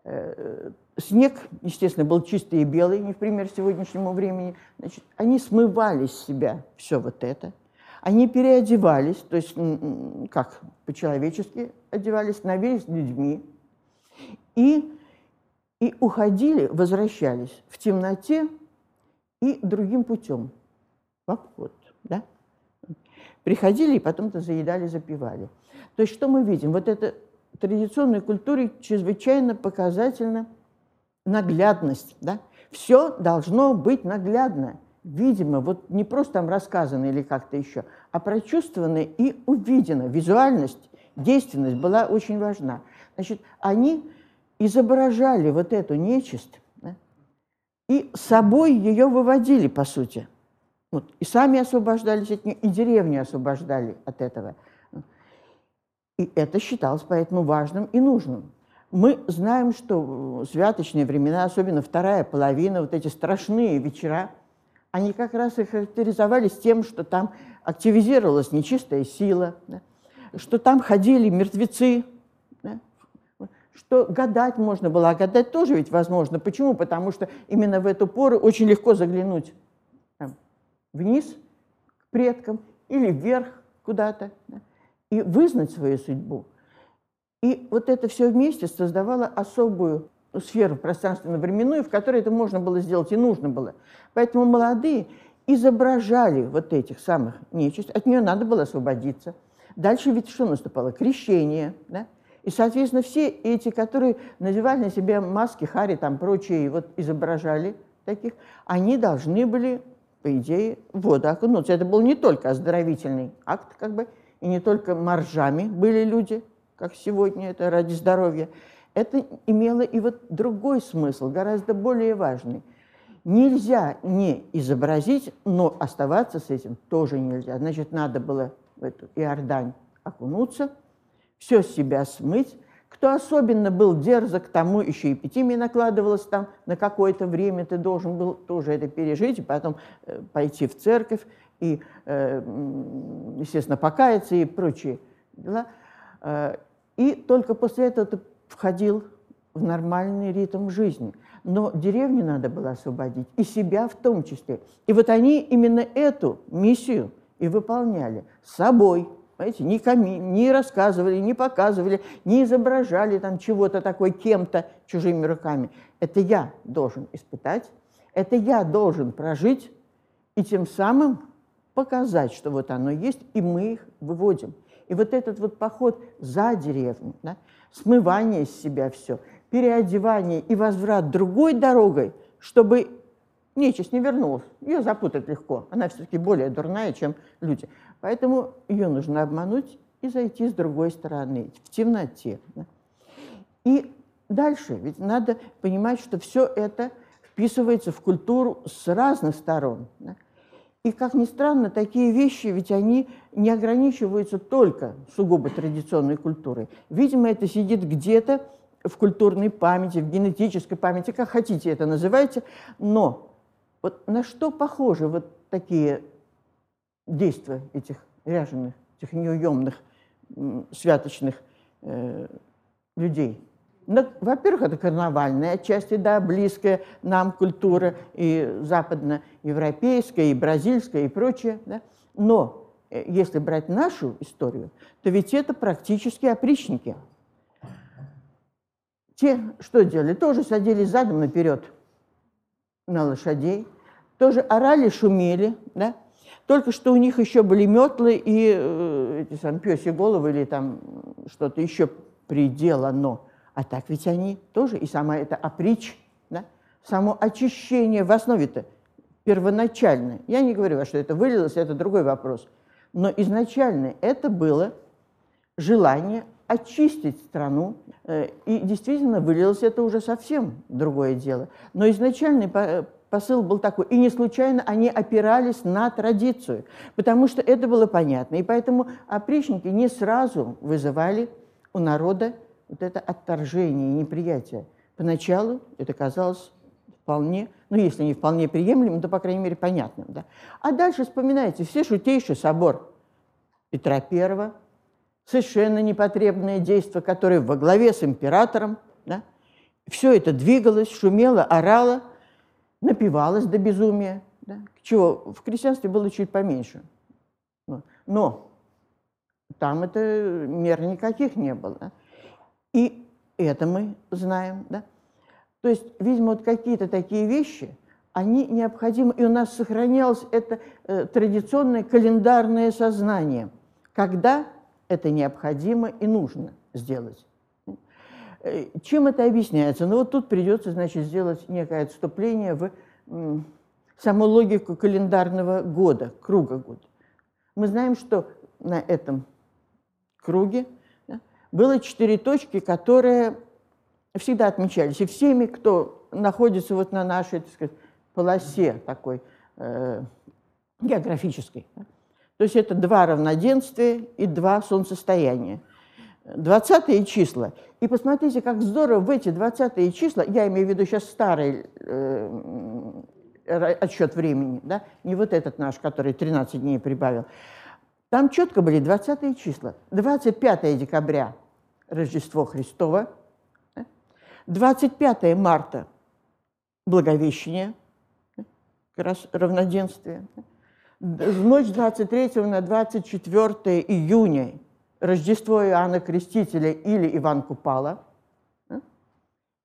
Э, снег, естественно, был чистый и белый, не в пример сегодняшнему времени. Значит, они смывали с себя все вот это. Они переодевались, то есть как по-человечески одевались, становились людьми. И, и уходили, возвращались в темноте и другим путем, обход. Да? Приходили и потом-то заедали, запивали. То есть что мы видим? Вот это традиционной культуре чрезвычайно показательна наглядность. Да? Все должно быть наглядно. Видимо, вот не просто там рассказано или как-то еще, а прочувствовано и увидено. Визуальность, действенность была очень важна. Значит, они изображали вот эту нечисть да, и собой ее выводили, по сути. Вот. И сами освобождались от нее, и деревню освобождали от этого. И это считалось поэтому важным и нужным. Мы знаем, что в святочные времена, особенно вторая половина, вот эти страшные вечера, они как раз и характеризовались тем, что там активизировалась нечистая сила, да, что там ходили мертвецы, да, что гадать можно было, а гадать тоже ведь возможно. Почему? Потому что именно в эту пору очень легко заглянуть вниз к предкам или вверх куда-то, да, и вызнать свою судьбу. И вот это все вместе создавало особую сферу пространственно-временную, в которой это можно было сделать и нужно было. Поэтому молодые изображали вот этих самых нечисть, от нее надо было освободиться. Дальше ведь что наступало? Крещение, да? И, соответственно, все эти, которые надевали на себя маски, хари, там прочие, вот изображали таких, они должны были по идее, воду окунуться. Это был не только оздоровительный акт, как бы, и не только моржами были люди, как сегодня, это ради здоровья. Это имело и вот другой смысл, гораздо более важный. Нельзя не изобразить, но оставаться с этим тоже нельзя. Значит, надо было в эту Иордань окунуться, все с себя смыть, Кто особенно был дерзок, тому еще и эпитимия накладывалась там на какое-то время, ты должен был тоже это пережить, и потом э, пойти в церковь и, э, естественно, покаяться и прочие дела. Э, и только после этого ты входил в нормальный ритм жизни. Но деревню надо было освободить, и себя в том числе. И вот они именно эту миссию и выполняли с собой. Понимаете, ни, коми, ни рассказывали, не показывали, не изображали там чего-то такое кем-то чужими руками. Это я должен испытать, это я должен прожить, и тем самым показать, что вот оно есть, и мы их выводим. И вот этот вот поход за деревню, да, смывание из себя все, переодевание и возврат другой дорогой, чтобы нечисть не вернулась. Ее запутать легко. Она все-таки более дурная, чем люди. Поэтому ее нужно обмануть и зайти с другой стороны, в темноте. Да. И дальше, ведь надо понимать, что все это вписывается в культуру с разных сторон. Да. И, как ни странно, такие вещи, ведь они не ограничиваются только сугубо традиционной культурой. Видимо, это сидит где-то в культурной памяти, в генетической памяти, как хотите это называйте, но вот на что похожи вот такие действия этих ряженых, этих неуемных, святочных э, людей? Ну, во-первых, это карнавальная отчасти, да, близкая нам культура, и западноевропейская, и бразильская, и прочее, да. Но э, если брать нашу историю, то ведь это практически опричники. Те, что делали, тоже садились задом наперед на лошадей, тоже орали, шумели, да, только что у них еще были метлы и э, эти сам пёсьи головы или там что-то еще приделано. А так ведь они тоже, и сама эта опричь, да, само очищение в основе-то первоначальное. Я не говорю, что это вылилось, это другой вопрос. Но изначально это было желание очистить страну, э, и действительно вылилось это уже совсем другое дело. Но изначальный посыл был такой, и не случайно они опирались на традицию, потому что это было понятно. И поэтому опричники не сразу вызывали у народа вот это отторжение, неприятие. Поначалу это казалось вполне, ну, если не вполне приемлемым, то, по крайней мере, понятным. Да? А дальше вспоминайте, все шутейший собор Петра I, совершенно непотребное действие, которое во главе с императором, да? все это двигалось, шумело, орало, напивалось до безумия. Да? Чего в крестьянстве было чуть поменьше. Но там это мер никаких не было. Это мы знаем, да? То есть, видимо, вот какие-то такие вещи, они необходимы, и у нас сохранялось это э, традиционное календарное сознание, когда это необходимо и нужно сделать. Э, чем это объясняется? Ну вот тут придется, значит, сделать некое отступление в саму логику календарного года, круга года. Мы знаем, что на этом круге было четыре точки, которые всегда отмечались. И всеми, кто находится вот на нашей, так сказать, полосе такой э, географической. То есть это два равноденствия и два солнцестояния. Двадцатые числа. И посмотрите, как здорово в эти двадцатые числа, я имею в виду сейчас старый э, отсчет времени, да? не вот этот наш, который 13 дней прибавил, там четко были 20 числа. 25 декабря Рождество Христово. 25 марта – Благовещение, как раз равноденствие. В ночь 23 на 24 июня Рождество Иоанна Крестителя или Иван Купала.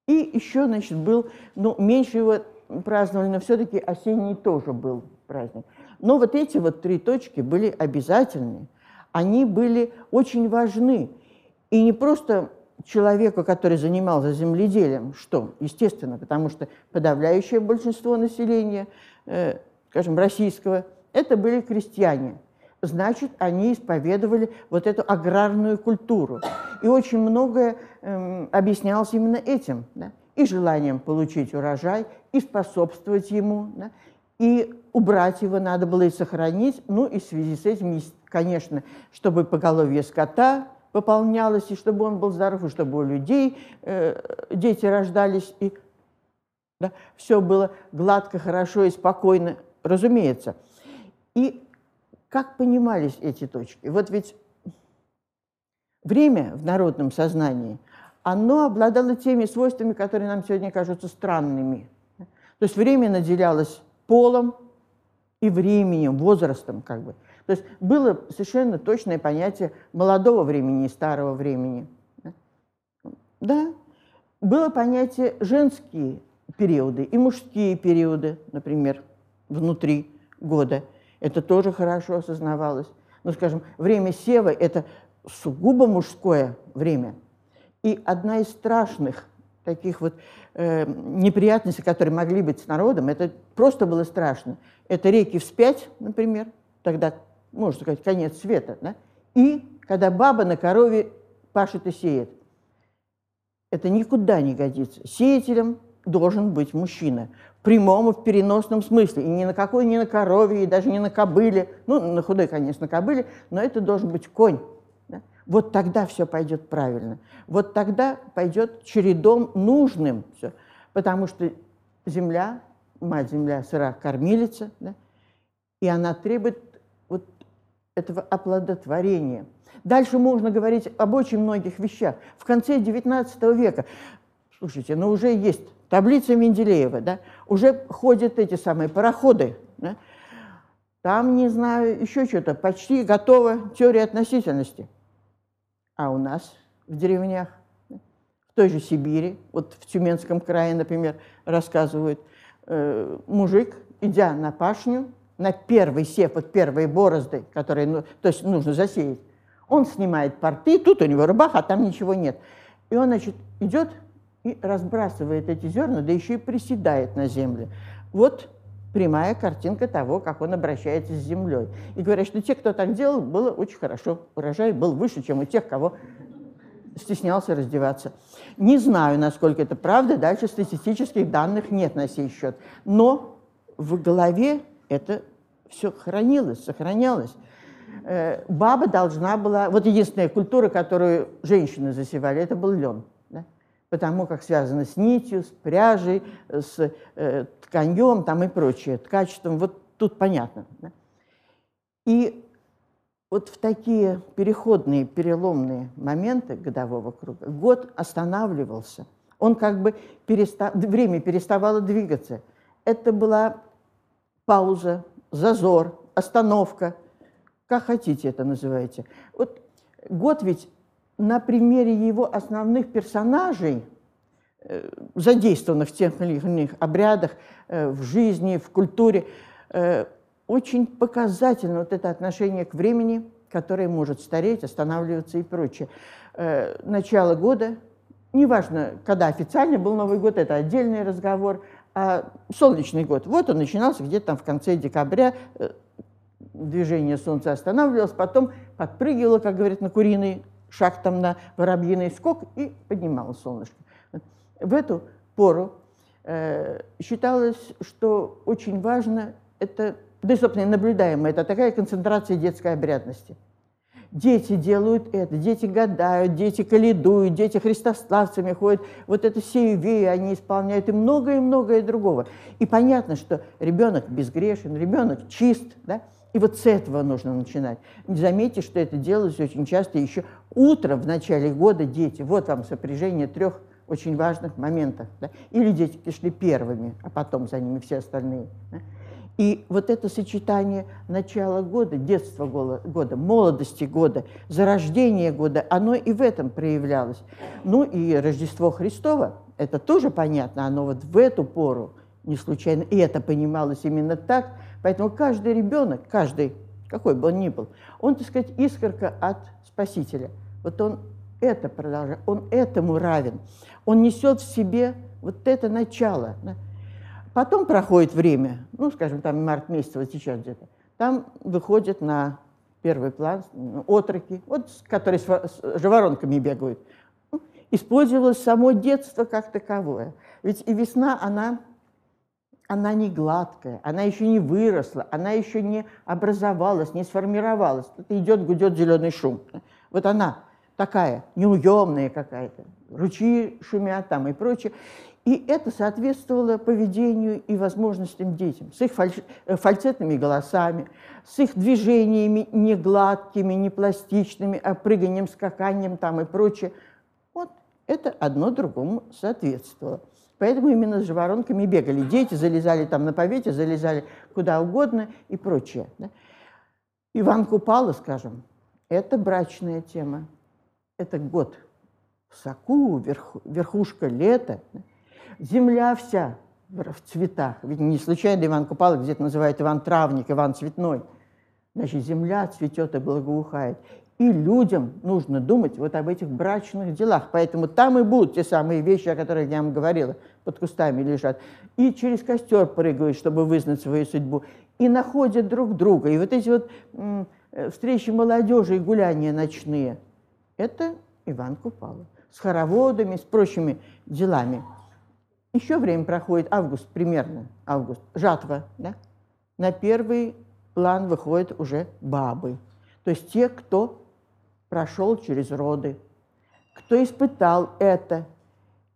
И еще, значит, был, ну, меньше его праздновали, но все-таки осенний тоже был праздник. Но вот эти вот три точки были обязательны. Они были очень важны. И не просто человеку, который занимался земледелием, что, естественно, потому что подавляющее большинство населения, э, скажем, российского, это были крестьяне. Значит, они исповедовали вот эту аграрную культуру. И очень многое э, объяснялось именно этим. Да? И желанием получить урожай, и способствовать ему, да? и убрать его надо было и сохранить. Ну и в связи с этим, конечно, чтобы поголовье скота пополнялось, и чтобы он был здоров, и чтобы у людей э, дети рождались, и да, все было гладко, хорошо и спокойно, разумеется. И как понимались эти точки? Вот ведь время в народном сознании, оно обладало теми свойствами, которые нам сегодня кажутся странными. То есть время наделялось полом и временем, возрастом как бы. То есть было совершенно точное понятие молодого времени и старого времени. Да, было понятие женские периоды и мужские периоды, например, внутри года. Это тоже хорошо осознавалось. Ну, скажем, время сева – это сугубо мужское время. И одна из страшных таких вот э, неприятностей, которые могли быть с народом, это просто было страшно. Это реки вспять, например, тогда, можно сказать, конец света, да? и когда баба на корове пашет и сеет. Это никуда не годится. Сеятелем должен быть мужчина. В прямом и в переносном смысле. И ни на какой, ни на корове, и даже не на кобыле. Ну, на худой, конечно, кобыле, но это должен быть конь. Да? Вот тогда все пойдет правильно. Вот тогда пойдет чередом нужным все. Потому что земля, мать-земля, сыра кормилица, да? и она требует этого оплодотворения. Дальше можно говорить об очень многих вещах. В конце XIX века, слушайте, ну уже есть таблица Менделеева, да, уже ходят эти самые пароходы, да, там, не знаю, еще что-то, почти готова теория относительности. А у нас в деревнях, в той же Сибири, вот в Тюменском крае, например, рассказывают, э, мужик, идя на пашню, на первый сев, вот первые борозды, которые, ну, то есть нужно засеять, он снимает порты, тут у него рубаха, а там ничего нет. И он, значит, идет и разбрасывает эти зерна, да еще и приседает на земле. Вот прямая картинка того, как он обращается с землей. И говорят, что те, кто так делал, было очень хорошо. Урожай был выше, чем у тех, кого стеснялся раздеваться. Не знаю, насколько это правда, дальше статистических данных нет на сей счет. Но в голове это все хранилось, сохранялось. Э, баба должна была... Вот единственная культура, которую женщины засевали, это был лен потому как связано с нитью, с пряжей, с э, тканьем там и прочее, ткачеством. Вот тут понятно. Да? И вот в такие переходные, переломные моменты годового круга год останавливался. Он как бы переста... время переставало двигаться. Это была пауза, зазор, остановка. Как хотите это называйте. Вот год ведь на примере его основных персонажей, э, задействованных в тех или иных обрядах, э, в жизни, в культуре, э, очень показательно вот это отношение к времени, которое может стареть, останавливаться и прочее. Начало года, неважно, когда официально был Новый год, это отдельный разговор, а солнечный год, вот он начинался где-то там в конце декабря, движение Солнца останавливалось, потом подпрыгивало, как говорят, на куриный шаг там на воробьиный скок и поднималось солнышко. В эту пору э, считалось, что очень важно это, да и, собственно, наблюдаемо, это такая концентрация детской обрядности. Дети делают это, дети гадают, дети каледуют, дети христославцами ходят. Вот это все веи они исполняют и многое-многое другого. И понятно, что ребенок безгрешен, ребенок чист, да? И вот с этого нужно начинать. Заметьте, что это делалось очень часто еще утром в начале года дети. Вот вам сопряжение трех очень важных моментов. Да? Или дети шли первыми, а потом за ними все остальные. Да? И вот это сочетание начала года, детства года, молодости года, зарождения года, оно и в этом проявлялось. Ну и Рождество Христово, это тоже понятно, оно вот в эту пору не случайно, и это понималось именно так – Поэтому каждый ребенок, каждый, какой бы он ни был, он, так сказать, искорка от Спасителя. Вот он это продолжает, он этому равен. Он несет в себе вот это начало. Потом проходит время, ну, скажем, там март месяц, вот сейчас где-то, там выходят на первый план отроки, вот, которые с, с живоронками бегают. Ну, использовалось само детство как таковое. Ведь и весна, она она не гладкая, она еще не выросла, она еще не образовалась, не сформировалась. Это идет, гудет зеленый шум. Вот она такая, неуемная какая-то. Ручьи шумят там и прочее. И это соответствовало поведению и возможностям детям, с их. Э, фальцетными голосами, с их движениями не гладкими, не пластичными, а прыганием, скаканием там и прочее. Вот это одно другому соответствовало. Поэтому именно с живоронками бегали. Дети залезали там на повете, залезали куда угодно и прочее. Да? Иван Купала, скажем, это брачная тема. Это год в соку, верху, верхушка лета. Земля вся в цветах. Ведь не случайно Иван Купала где-то называют Иван Травник, Иван Цветной. Значит, земля цветет и благоухает. И людям нужно думать вот об этих брачных делах. Поэтому там и будут те самые вещи, о которых я вам говорила, под кустами лежат. И через костер прыгают, чтобы вызнать свою судьбу. И находят друг друга. И вот эти вот э, встречи молодежи и гуляния ночные, это Иван Купала. С хороводами, с прочими делами. Еще время проходит, август примерно, август, жатва, да? На первый план выходят уже бабы. То есть те, кто прошел через роды, кто испытал это.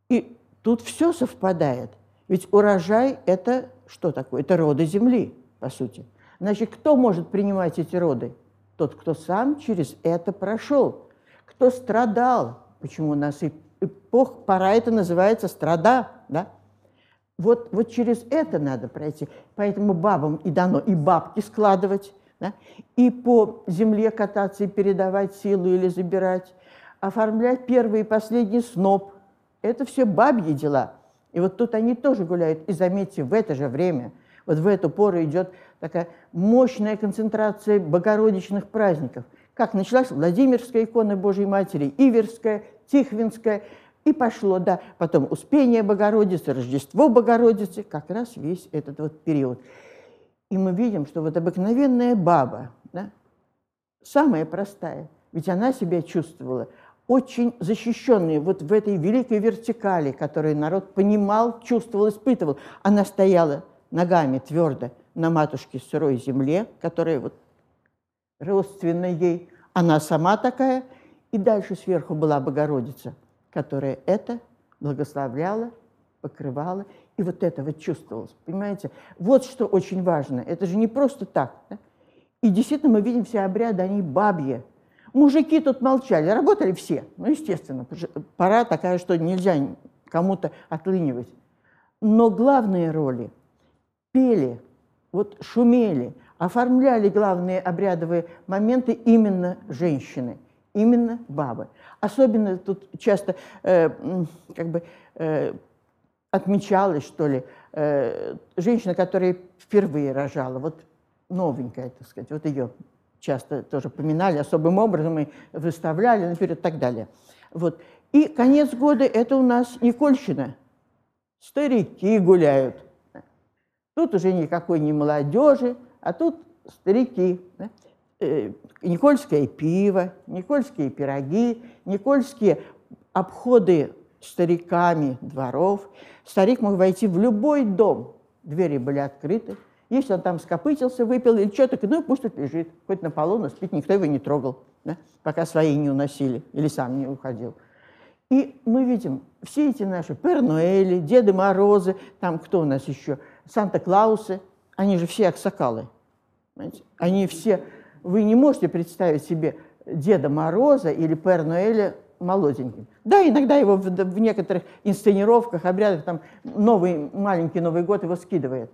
И тут все совпадает. Ведь урожай – это что такое? Это роды земли, по сути. Значит, кто может принимать эти роды? Тот, кто сам через это прошел, кто страдал. Почему у нас эпох, пора это называется страда, да? Вот, вот через это надо пройти. Поэтому бабам и дано и бабки складывать, да? и по земле кататься и передавать силу или забирать, оформлять первый и последний сноп. Это все бабьи дела. И вот тут они тоже гуляют. И заметьте, в это же время, вот в эту пору идет такая мощная концентрация богородичных праздников. Как началась Владимирская икона Божьей Матери, Иверская, Тихвинская, и пошло, да, потом Успение Богородицы, Рождество Богородицы, как раз весь этот вот период. И мы видим, что вот обыкновенная баба, да, самая простая, ведь она себя чувствовала очень защищенной вот в этой великой вертикали, которую народ понимал, чувствовал, испытывал. Она стояла ногами твердо на матушке сырой земле, которая вот родственна ей. Она сама такая, и дальше сверху была Богородица, которая это благословляла, покрывала и вот это вот чувствовалось, понимаете? Вот что очень важно. Это же не просто так. Да? И действительно мы видим все обряды, они бабьи. Мужики тут молчали, работали все. Ну, естественно, пора такая, что нельзя кому-то отлынивать. Но главные роли пели, вот шумели, оформляли главные обрядовые моменты именно женщины, именно бабы. Особенно тут часто э, как бы э, отмечалось, что ли, э, женщина, которая впервые рожала, вот новенькая, так сказать, вот ее часто тоже поминали особым образом и выставляли наперед и так далее. Вот. И конец года – это у нас Никольщина. Старики гуляют. Тут уже никакой не молодежи, а тут старики. Да? Э, Никольское пиво, никольские пироги, никольские обходы стариками дворов. Старик мог войти в любой дом, двери были открыты. Если он там скопытился, выпил или что-то, ну пусть тут лежит, хоть на полу, но спит, никто его не трогал, да, пока свои не уносили или сам не уходил. И мы видим все эти наши Пернуэли, Деды Морозы, там кто у нас еще, Санта-Клаусы, они же все аксакалы. Понимаете? Они все... Вы не можете представить себе Деда Мороза или Пернуэля молоденьким. Да, иногда его в, в некоторых инсценировках, обрядах, там новый, маленький Новый год его скидывает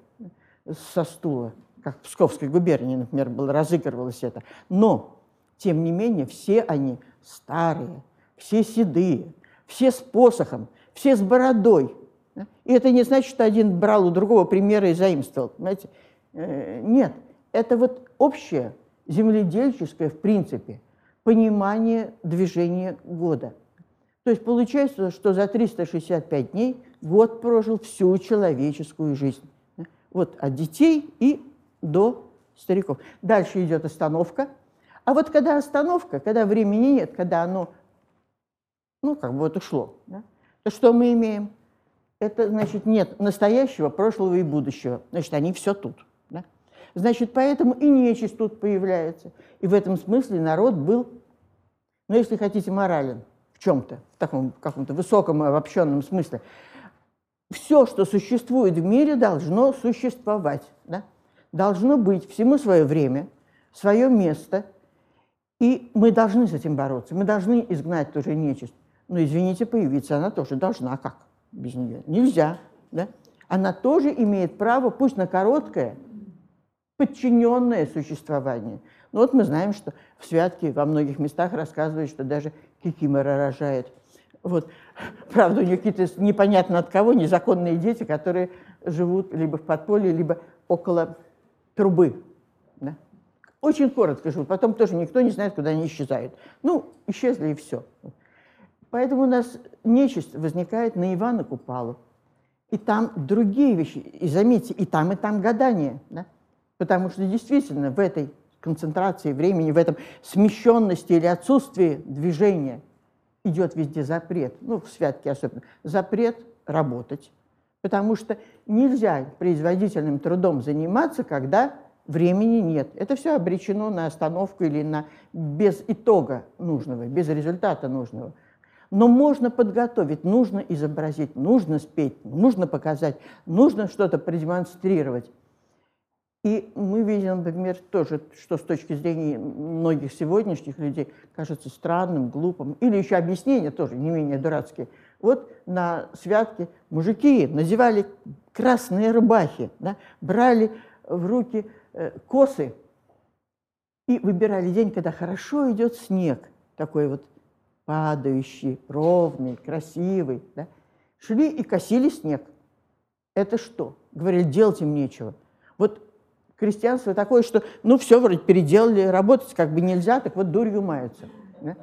со стула, как в Псковской губернии, например, было, разыгрывалось это. Но, тем не менее, все они старые, все седые, все с посохом, все с бородой. И это не значит, что один брал у другого примеры и заимствовал. Понимаете? Э, нет, это вот общее земледельческое, в принципе, понимание движения года. То есть получается, что за 365 дней год прожил всю человеческую жизнь. Вот от детей и до стариков. Дальше идет остановка. А вот когда остановка, когда времени нет, когда оно, ну, как бы вот ушло, да, то что мы имеем? Это, значит, нет настоящего, прошлого и будущего. Значит, они все тут. Значит, поэтому и нечисть тут появляется. И в этом смысле народ был но если хотите, морален в чем-то, в таком каком-то высоком и обобщенном смысле. Все, что существует в мире, должно существовать. Да? Должно быть всему свое время, свое место. И мы должны с этим бороться. Мы должны изгнать тоже нечисть. Но, извините, появиться она тоже должна. А как без нее? Нельзя. Да? Она тоже имеет право, пусть на короткое, подчиненное существование. Но вот мы знаем, что в святке во многих местах рассказывают, что даже кикимора рожает. Вот. Правда, у нее какие-то непонятно от кого незаконные дети, которые живут либо в подполье, либо около трубы. Да? Очень коротко живут, потом тоже никто не знает, куда они исчезают. Ну, исчезли и все. Поэтому у нас нечисть возникает на Ивана Купалу. И там другие вещи. И заметьте, и там, и там гадание. Да? Потому что действительно в этой концентрации времени, в этом смещенности или отсутствии движения идет везде запрет, ну, в святке особенно, запрет работать. Потому что нельзя производительным трудом заниматься, когда времени нет. Это все обречено на остановку или на без итога нужного, без результата нужного. Но можно подготовить, нужно изобразить, нужно спеть, нужно показать, нужно что-то продемонстрировать. И мы видим, например, тоже, что с точки зрения многих сегодняшних людей кажется странным, глупым, или еще объяснения тоже не менее дурацкие. Вот на святке мужики надевали красные рубахи, да, брали в руки э, косы и выбирали день, когда хорошо идет снег, такой вот падающий, ровный, красивый. Да? Шли и косили снег. Это что? Говорили, делать им нечего. Вот крестьянство такое, что ну все вроде переделали, работать как бы нельзя, так вот дурью маются. Да?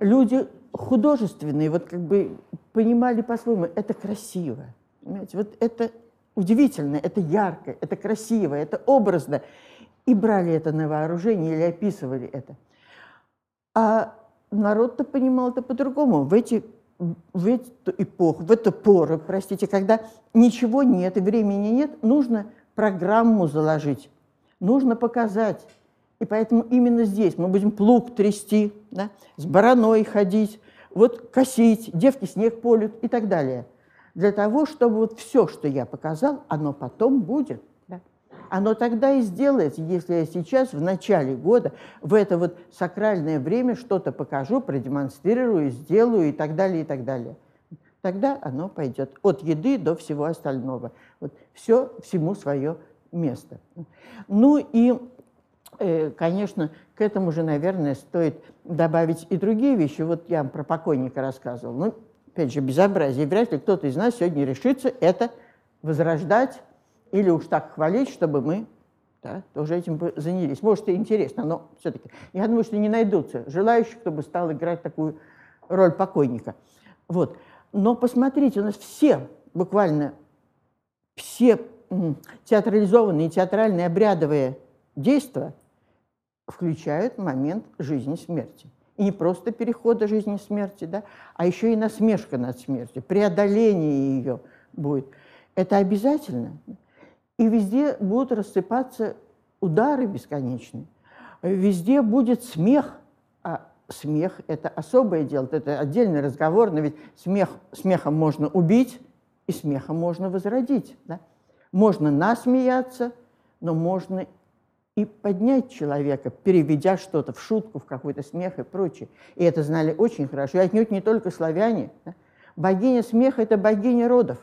Люди художественные, вот как бы понимали по-своему, это красиво. Понимаете? Вот это удивительно, это ярко, это красиво, это образно. И брали это на вооружение или описывали это. А народ-то понимал это по-другому. В эти в эту эпоху, в эту пору, простите, когда ничего нет и времени нет, нужно программу заложить, нужно показать. И поэтому именно здесь мы будем плуг трясти, да, с бараной ходить, вот косить, девки снег полют и так далее. Для того, чтобы вот все, что я показал, оно потом будет. Да. Оно тогда и сделается, если я сейчас, в начале года, в это вот сакральное время что-то покажу, продемонстрирую, сделаю и так далее, и так далее тогда оно пойдет от еды до всего остального. Вот все всему свое место. Ну и, э, конечно, к этому же, наверное, стоит добавить и другие вещи. Вот я вам про покойника рассказывал. Ну, опять же, безобразие. Вряд ли кто-то из нас сегодня решится это возрождать или уж так хвалить, чтобы мы да, тоже этим занялись. Может, и интересно, но все-таки я думаю, что не найдутся желающих, кто бы стал играть такую роль покойника. Вот. Но посмотрите, у нас все, буквально все театрализованные, театральные, обрядовые действия включают момент жизни-смерти. И не просто перехода жизни-смерти, да, а еще и насмешка над смертью, преодоление ее будет. Это обязательно. И везде будут рассыпаться удары бесконечные. Везде будет смех, а смех – это особое дело, это отдельный разговор, но ведь смех, смехом можно убить, и смехом можно возродить. Да? Можно насмеяться, но можно и поднять человека, переведя что-то в шутку, в какой-то смех и прочее. И это знали очень хорошо. И отнюдь не только славяне. Да? Богиня смеха – это богиня родов,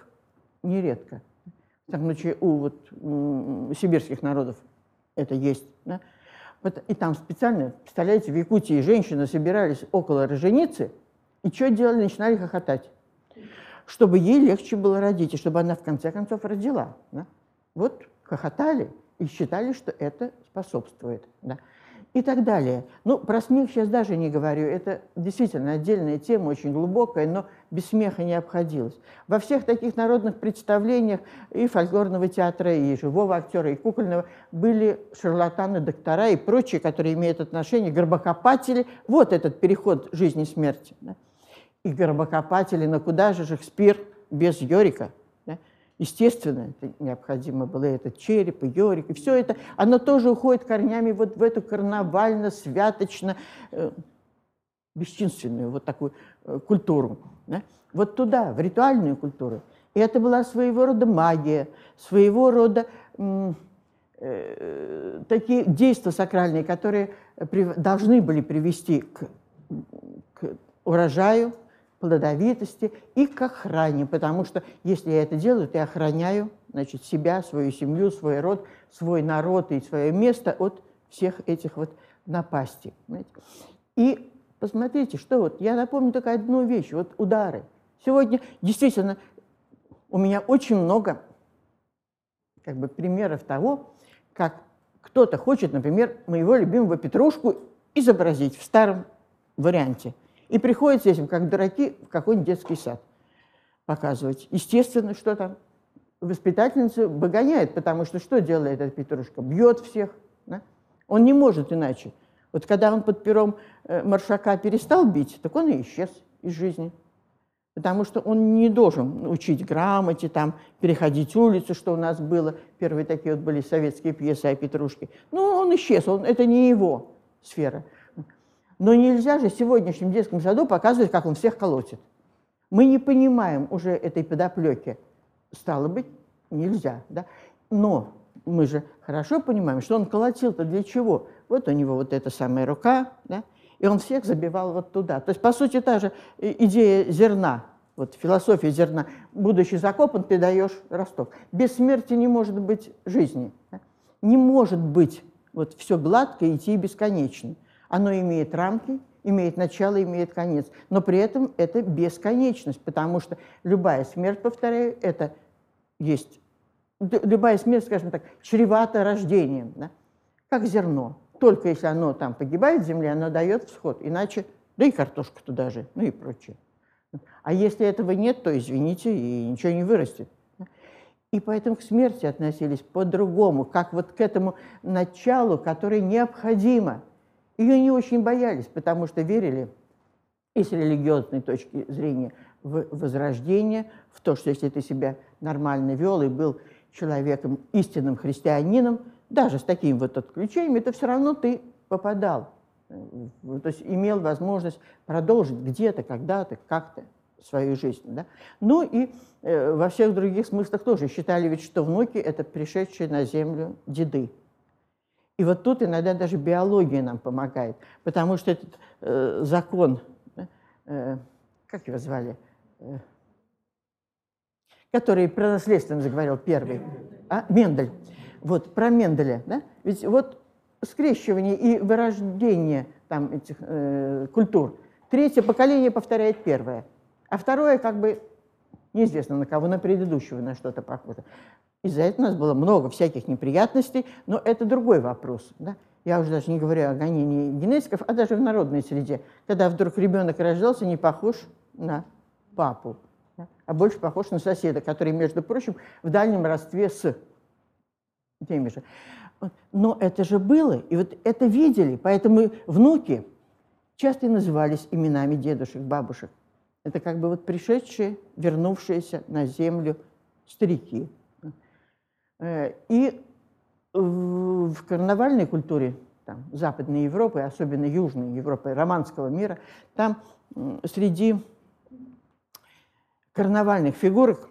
нередко. Так, случае у вот, сибирских народов это есть. Да? И там специально, представляете, в Якутии женщины собирались около роженицы, и что делали? Начинали хохотать. Чтобы ей легче было родить, и чтобы она в конце концов родила. Да? Вот хохотали и считали, что это способствует. Да? И так далее. Ну, про смех сейчас даже не говорю. Это действительно отдельная тема, очень глубокая, но без смеха не обходилось. Во всех таких народных представлениях и фольклорного театра, и живого актера, и кукольного были шарлатаны, доктора и прочие, которые имеют отношение, горбокопатели. Вот этот переход жизни-смерти. Да? И горбокопатели, но куда же Шекспир без Йорика – Естественно, это необходимо было этот череп и Йорик, и все это, оно тоже уходит корнями вот в эту карнавально, святочно, э, бесчинственную вот такую э, культуру. Да? Вот туда, в ритуальную культуру. И это была своего рода магия, своего рода э, такие действия сакральные, которые при, должны были привести к, к урожаю, плодовитости и к охране, потому что если я это делаю, то я охраняю значит, себя, свою семью, свой род, свой народ и свое место от всех этих вот напастей. Понимаете? И посмотрите, что вот, я напомню только одну вещь, вот удары. Сегодня действительно у меня очень много как бы, примеров того, как кто-то хочет, например, моего любимого Петрушку изобразить в старом варианте. И приходится этим, как дураки, в какой-нибудь детский сад показывать. Естественно, что там воспитательница выгоняет, потому что что делает этот Петрушка? Бьет всех. Да? Он не может иначе. Вот когда он под пером э, маршака перестал бить, так он и исчез из жизни. Потому что он не должен учить грамоте, там, переходить улицу, что у нас было. Первые такие вот были советские пьесы о Петрушке. Ну, он исчез, он, это не его сфера. Но нельзя же сегодняшнем детском саду показывать, как он всех колотит. Мы не понимаем уже этой подоплеки. Стало быть, нельзя. Да? Но мы же хорошо понимаем, что он колотил-то для чего? Вот у него вот эта самая рука, да? и он всех забивал вот туда. То есть, по сути, та же идея зерна, вот философия зерна. Будучи закопан, ты даешь росток. Без смерти не может быть жизни. Да? Не может быть вот все гладко идти бесконечно. Оно имеет рамки, имеет начало, имеет конец. Но при этом это бесконечность, потому что любая смерть, повторяю, это есть любая смерть, скажем так, чревата рождением, да? как зерно. Только если оно там погибает в земле, оно дает всход, иначе, да и картошка туда же, ну и прочее. А если этого нет, то, извините, и ничего не вырастет. И поэтому к смерти относились по-другому, как вот к этому началу, которое необходимо. Ее не очень боялись, потому что верили, и с религиозной точки зрения, в возрождение, в то, что если ты себя нормально вел и был человеком, истинным христианином, даже с такими вот отключениями, то все равно ты попадал. То есть имел возможность продолжить где-то, когда-то, как-то свою жизнь. Да? Ну и э, во всех других смыслах тоже считали ведь, что внуки – это пришедшие на землю деды. И вот тут иногда даже биология нам помогает, потому что этот э, закон, э, как его звали, э, который про наследственность заговорил первый, а, Мендель. Вот, про Менделя, да? Ведь вот скрещивание и вырождение там этих э, культур. Третье поколение повторяет первое, а второе как бы неизвестно на кого, на предыдущего, на что-то похоже. Из-за этого у нас было много всяких неприятностей, но это другой вопрос. Да? Я уже даже не говорю о гонении генетиков, а даже в народной среде, когда вдруг ребенок рождался не похож на папу а больше похож на соседа, который, между прочим, в дальнем родстве с теми же. Но это же было, и вот это видели, поэтому внуки часто назывались именами дедушек, бабушек. Это как бы вот пришедшие, вернувшиеся на землю старики. Э, и в карнавальной культуре там, Западной Европы, особенно Южной Европы, романского мира, там среди карнавальных фигурок,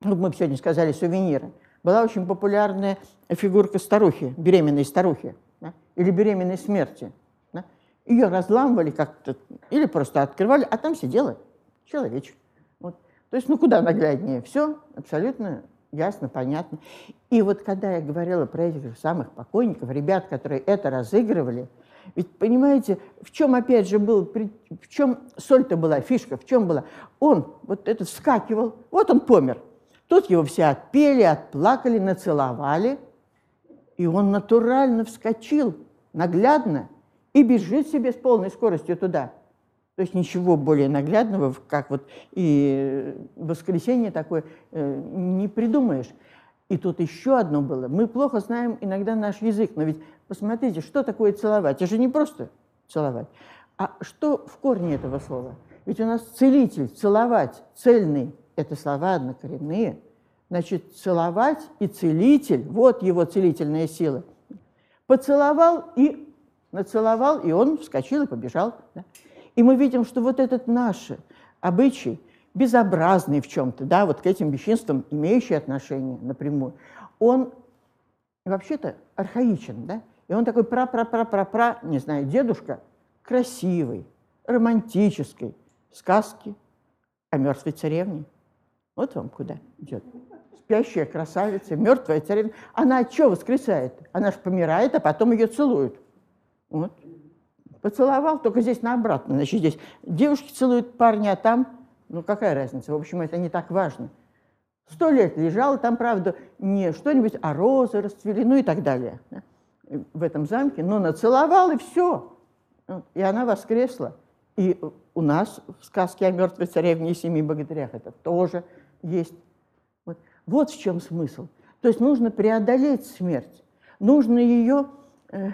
ну, мы сегодня сказали сувениры, была очень популярная фигурка старухи, беременной старухи, да, или беременной смерти. Да. Ее разламывали как-то, или просто открывали, а там сидела человечек. Вот. То есть, ну куда нагляднее? Все абсолютно ясно, понятно. И вот когда я говорила про этих самых покойников, ребят, которые это разыгрывали, ведь понимаете, в чем опять же был, в чем соль-то была, фишка, в чем была? Он вот этот вскакивал, вот он помер. Тут его все отпели, отплакали, нацеловали, и он натурально вскочил, наглядно, и бежит себе с полной скоростью туда. То есть ничего более наглядного, как вот и воскресенье такое, э, не придумаешь. И тут еще одно было. Мы плохо знаем иногда наш язык, но ведь посмотрите, что такое целовать? Это же не просто целовать. А что в корне этого слова? Ведь у нас целитель, целовать, цельный – это слова однокоренные. Значит, целовать и целитель – вот его целительная сила. Поцеловал и нацеловал, и он вскочил и побежал. Да? И мы видим, что вот этот наш обычай, безобразный в чем-то, да, вот к этим веществам, имеющий отношение напрямую, он вообще-то архаичен, да, и он такой пра-пра-пра-пра-пра, не знаю, дедушка, красивый, романтической сказки о мертвой царевне. Вот вам куда идет. Спящая красавица, мертвая царевна. Она чего воскресает? Она же помирает, а потом ее целуют. Вот. Поцеловал, только здесь на обратно. Значит, здесь девушки целуют парня, а там, ну какая разница? В общем, это не так важно. Сто лет лежал, там, правда, не что-нибудь, а розы расцвели, ну и так далее. Да? В этом замке, но нацеловал, и все. И она воскресла. И у нас в сказке о мертвой царевне и семи богатырях это тоже есть. Вот, вот в чем смысл. То есть нужно преодолеть смерть, нужно ее э,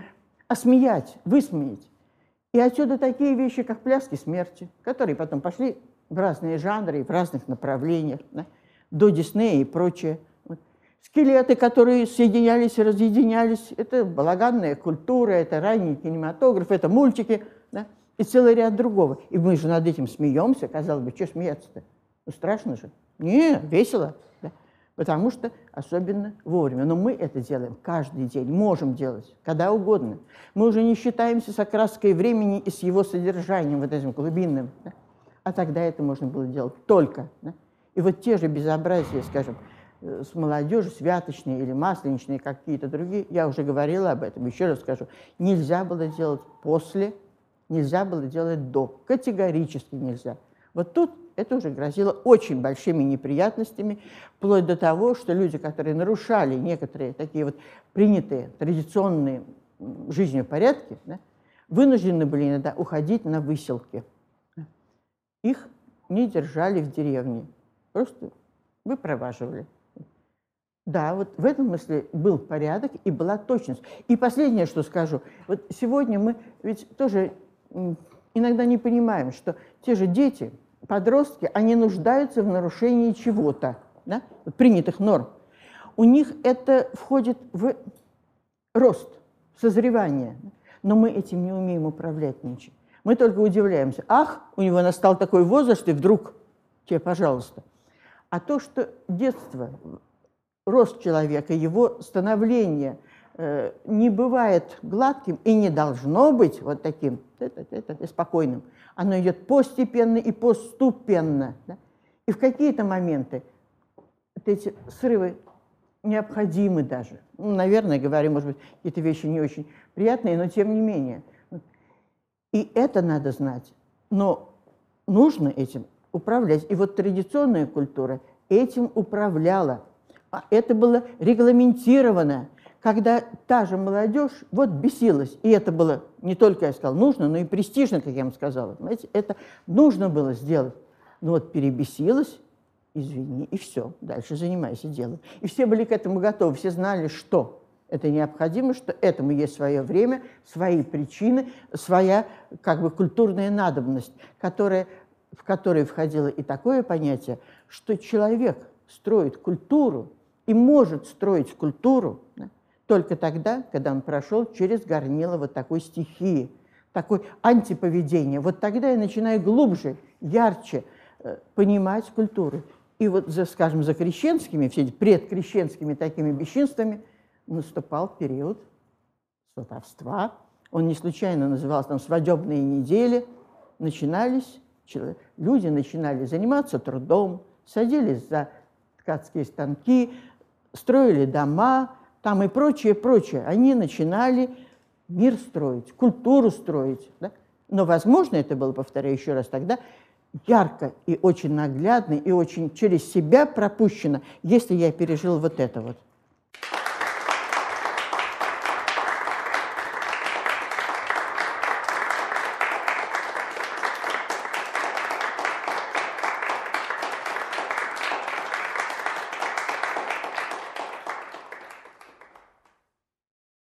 осмеять, высмеять. И отсюда такие вещи, как пляски смерти, которые потом пошли в разные жанры, в разных направлениях, да, до Диснея и прочее. Вот. Скелеты, которые соединялись и разъединялись, это балаганная культура, это ранний кинематограф, это мультики, да, и целый ряд другого. И мы же над этим смеемся, казалось бы, что смеяться-то? Ну, страшно же. Не, весело. Да? Потому что особенно вовремя. Но мы это делаем каждый день, можем делать, когда угодно. Мы уже не считаемся с окраской времени и с его содержанием, вот этим глубинным. Да? А тогда это можно было делать только. Да? И вот те же безобразия, скажем, э, с молодежью, святочные или масленичные, какие-то другие, я уже говорила об этом, еще раз скажу, нельзя было делать после, нельзя было делать до, категорически нельзя. Вот тут это уже грозило очень большими неприятностями, вплоть до того, что люди, которые нарушали некоторые такие вот принятые традиционные жизнью порядки, да, вынуждены были иногда уходить на выселки. Их не держали в деревне, просто выпроваживали. Да, вот в этом смысле был порядок и была точность. И последнее, что скажу. Вот сегодня мы ведь тоже иногда не понимаем, что те же дети – подростки, они нуждаются в нарушении чего-то, да? принятых норм. У них это входит в рост, созревание. Но мы этим не умеем управлять ничем. Мы только удивляемся. Ах, у него настал такой возраст, и вдруг тебе, пожалуйста. А то, что детство, рост человека, его становление – Э, не бывает гладким и не должно быть вот таким это, это, это, спокойным. Оно идет постепенно и поступенно. Да? И в какие-то моменты вот эти срывы необходимы даже. Ну, наверное, говорю, может быть, какие-то вещи не очень приятные, но тем не менее. И это надо знать. Но нужно этим управлять. И вот традиционная культура этим управляла. А это было регламентировано когда та же молодежь вот бесилась, и это было не только, я сказал, нужно, но и престижно, как я вам сказала. Понимаете, это нужно было сделать. Но вот перебесилась, извини, и все, дальше занимайся делом. И все были к этому готовы, все знали, что это необходимо, что этому есть свое время, свои причины, своя как бы культурная надобность, которая, в которой входило и такое понятие, что человек строит культуру и может строить культуру, только тогда, когда он прошел через горнило вот такой стихии, такой антиповедения. Вот тогда я начинаю глубже, ярче э, понимать культуру. И вот, за, скажем, за крещенскими, все предкрещенскими такими бесчинствами наступал период сватовства. Он не случайно назывался там «свадебные недели». Начинались, люди начинали заниматься трудом, садились за ткацкие станки, строили дома, там и прочее, прочее. Они начинали мир строить, культуру строить. Да? Но, возможно, это было, повторяю еще раз, тогда ярко и очень наглядно, и очень через себя пропущено, если я пережил вот это вот.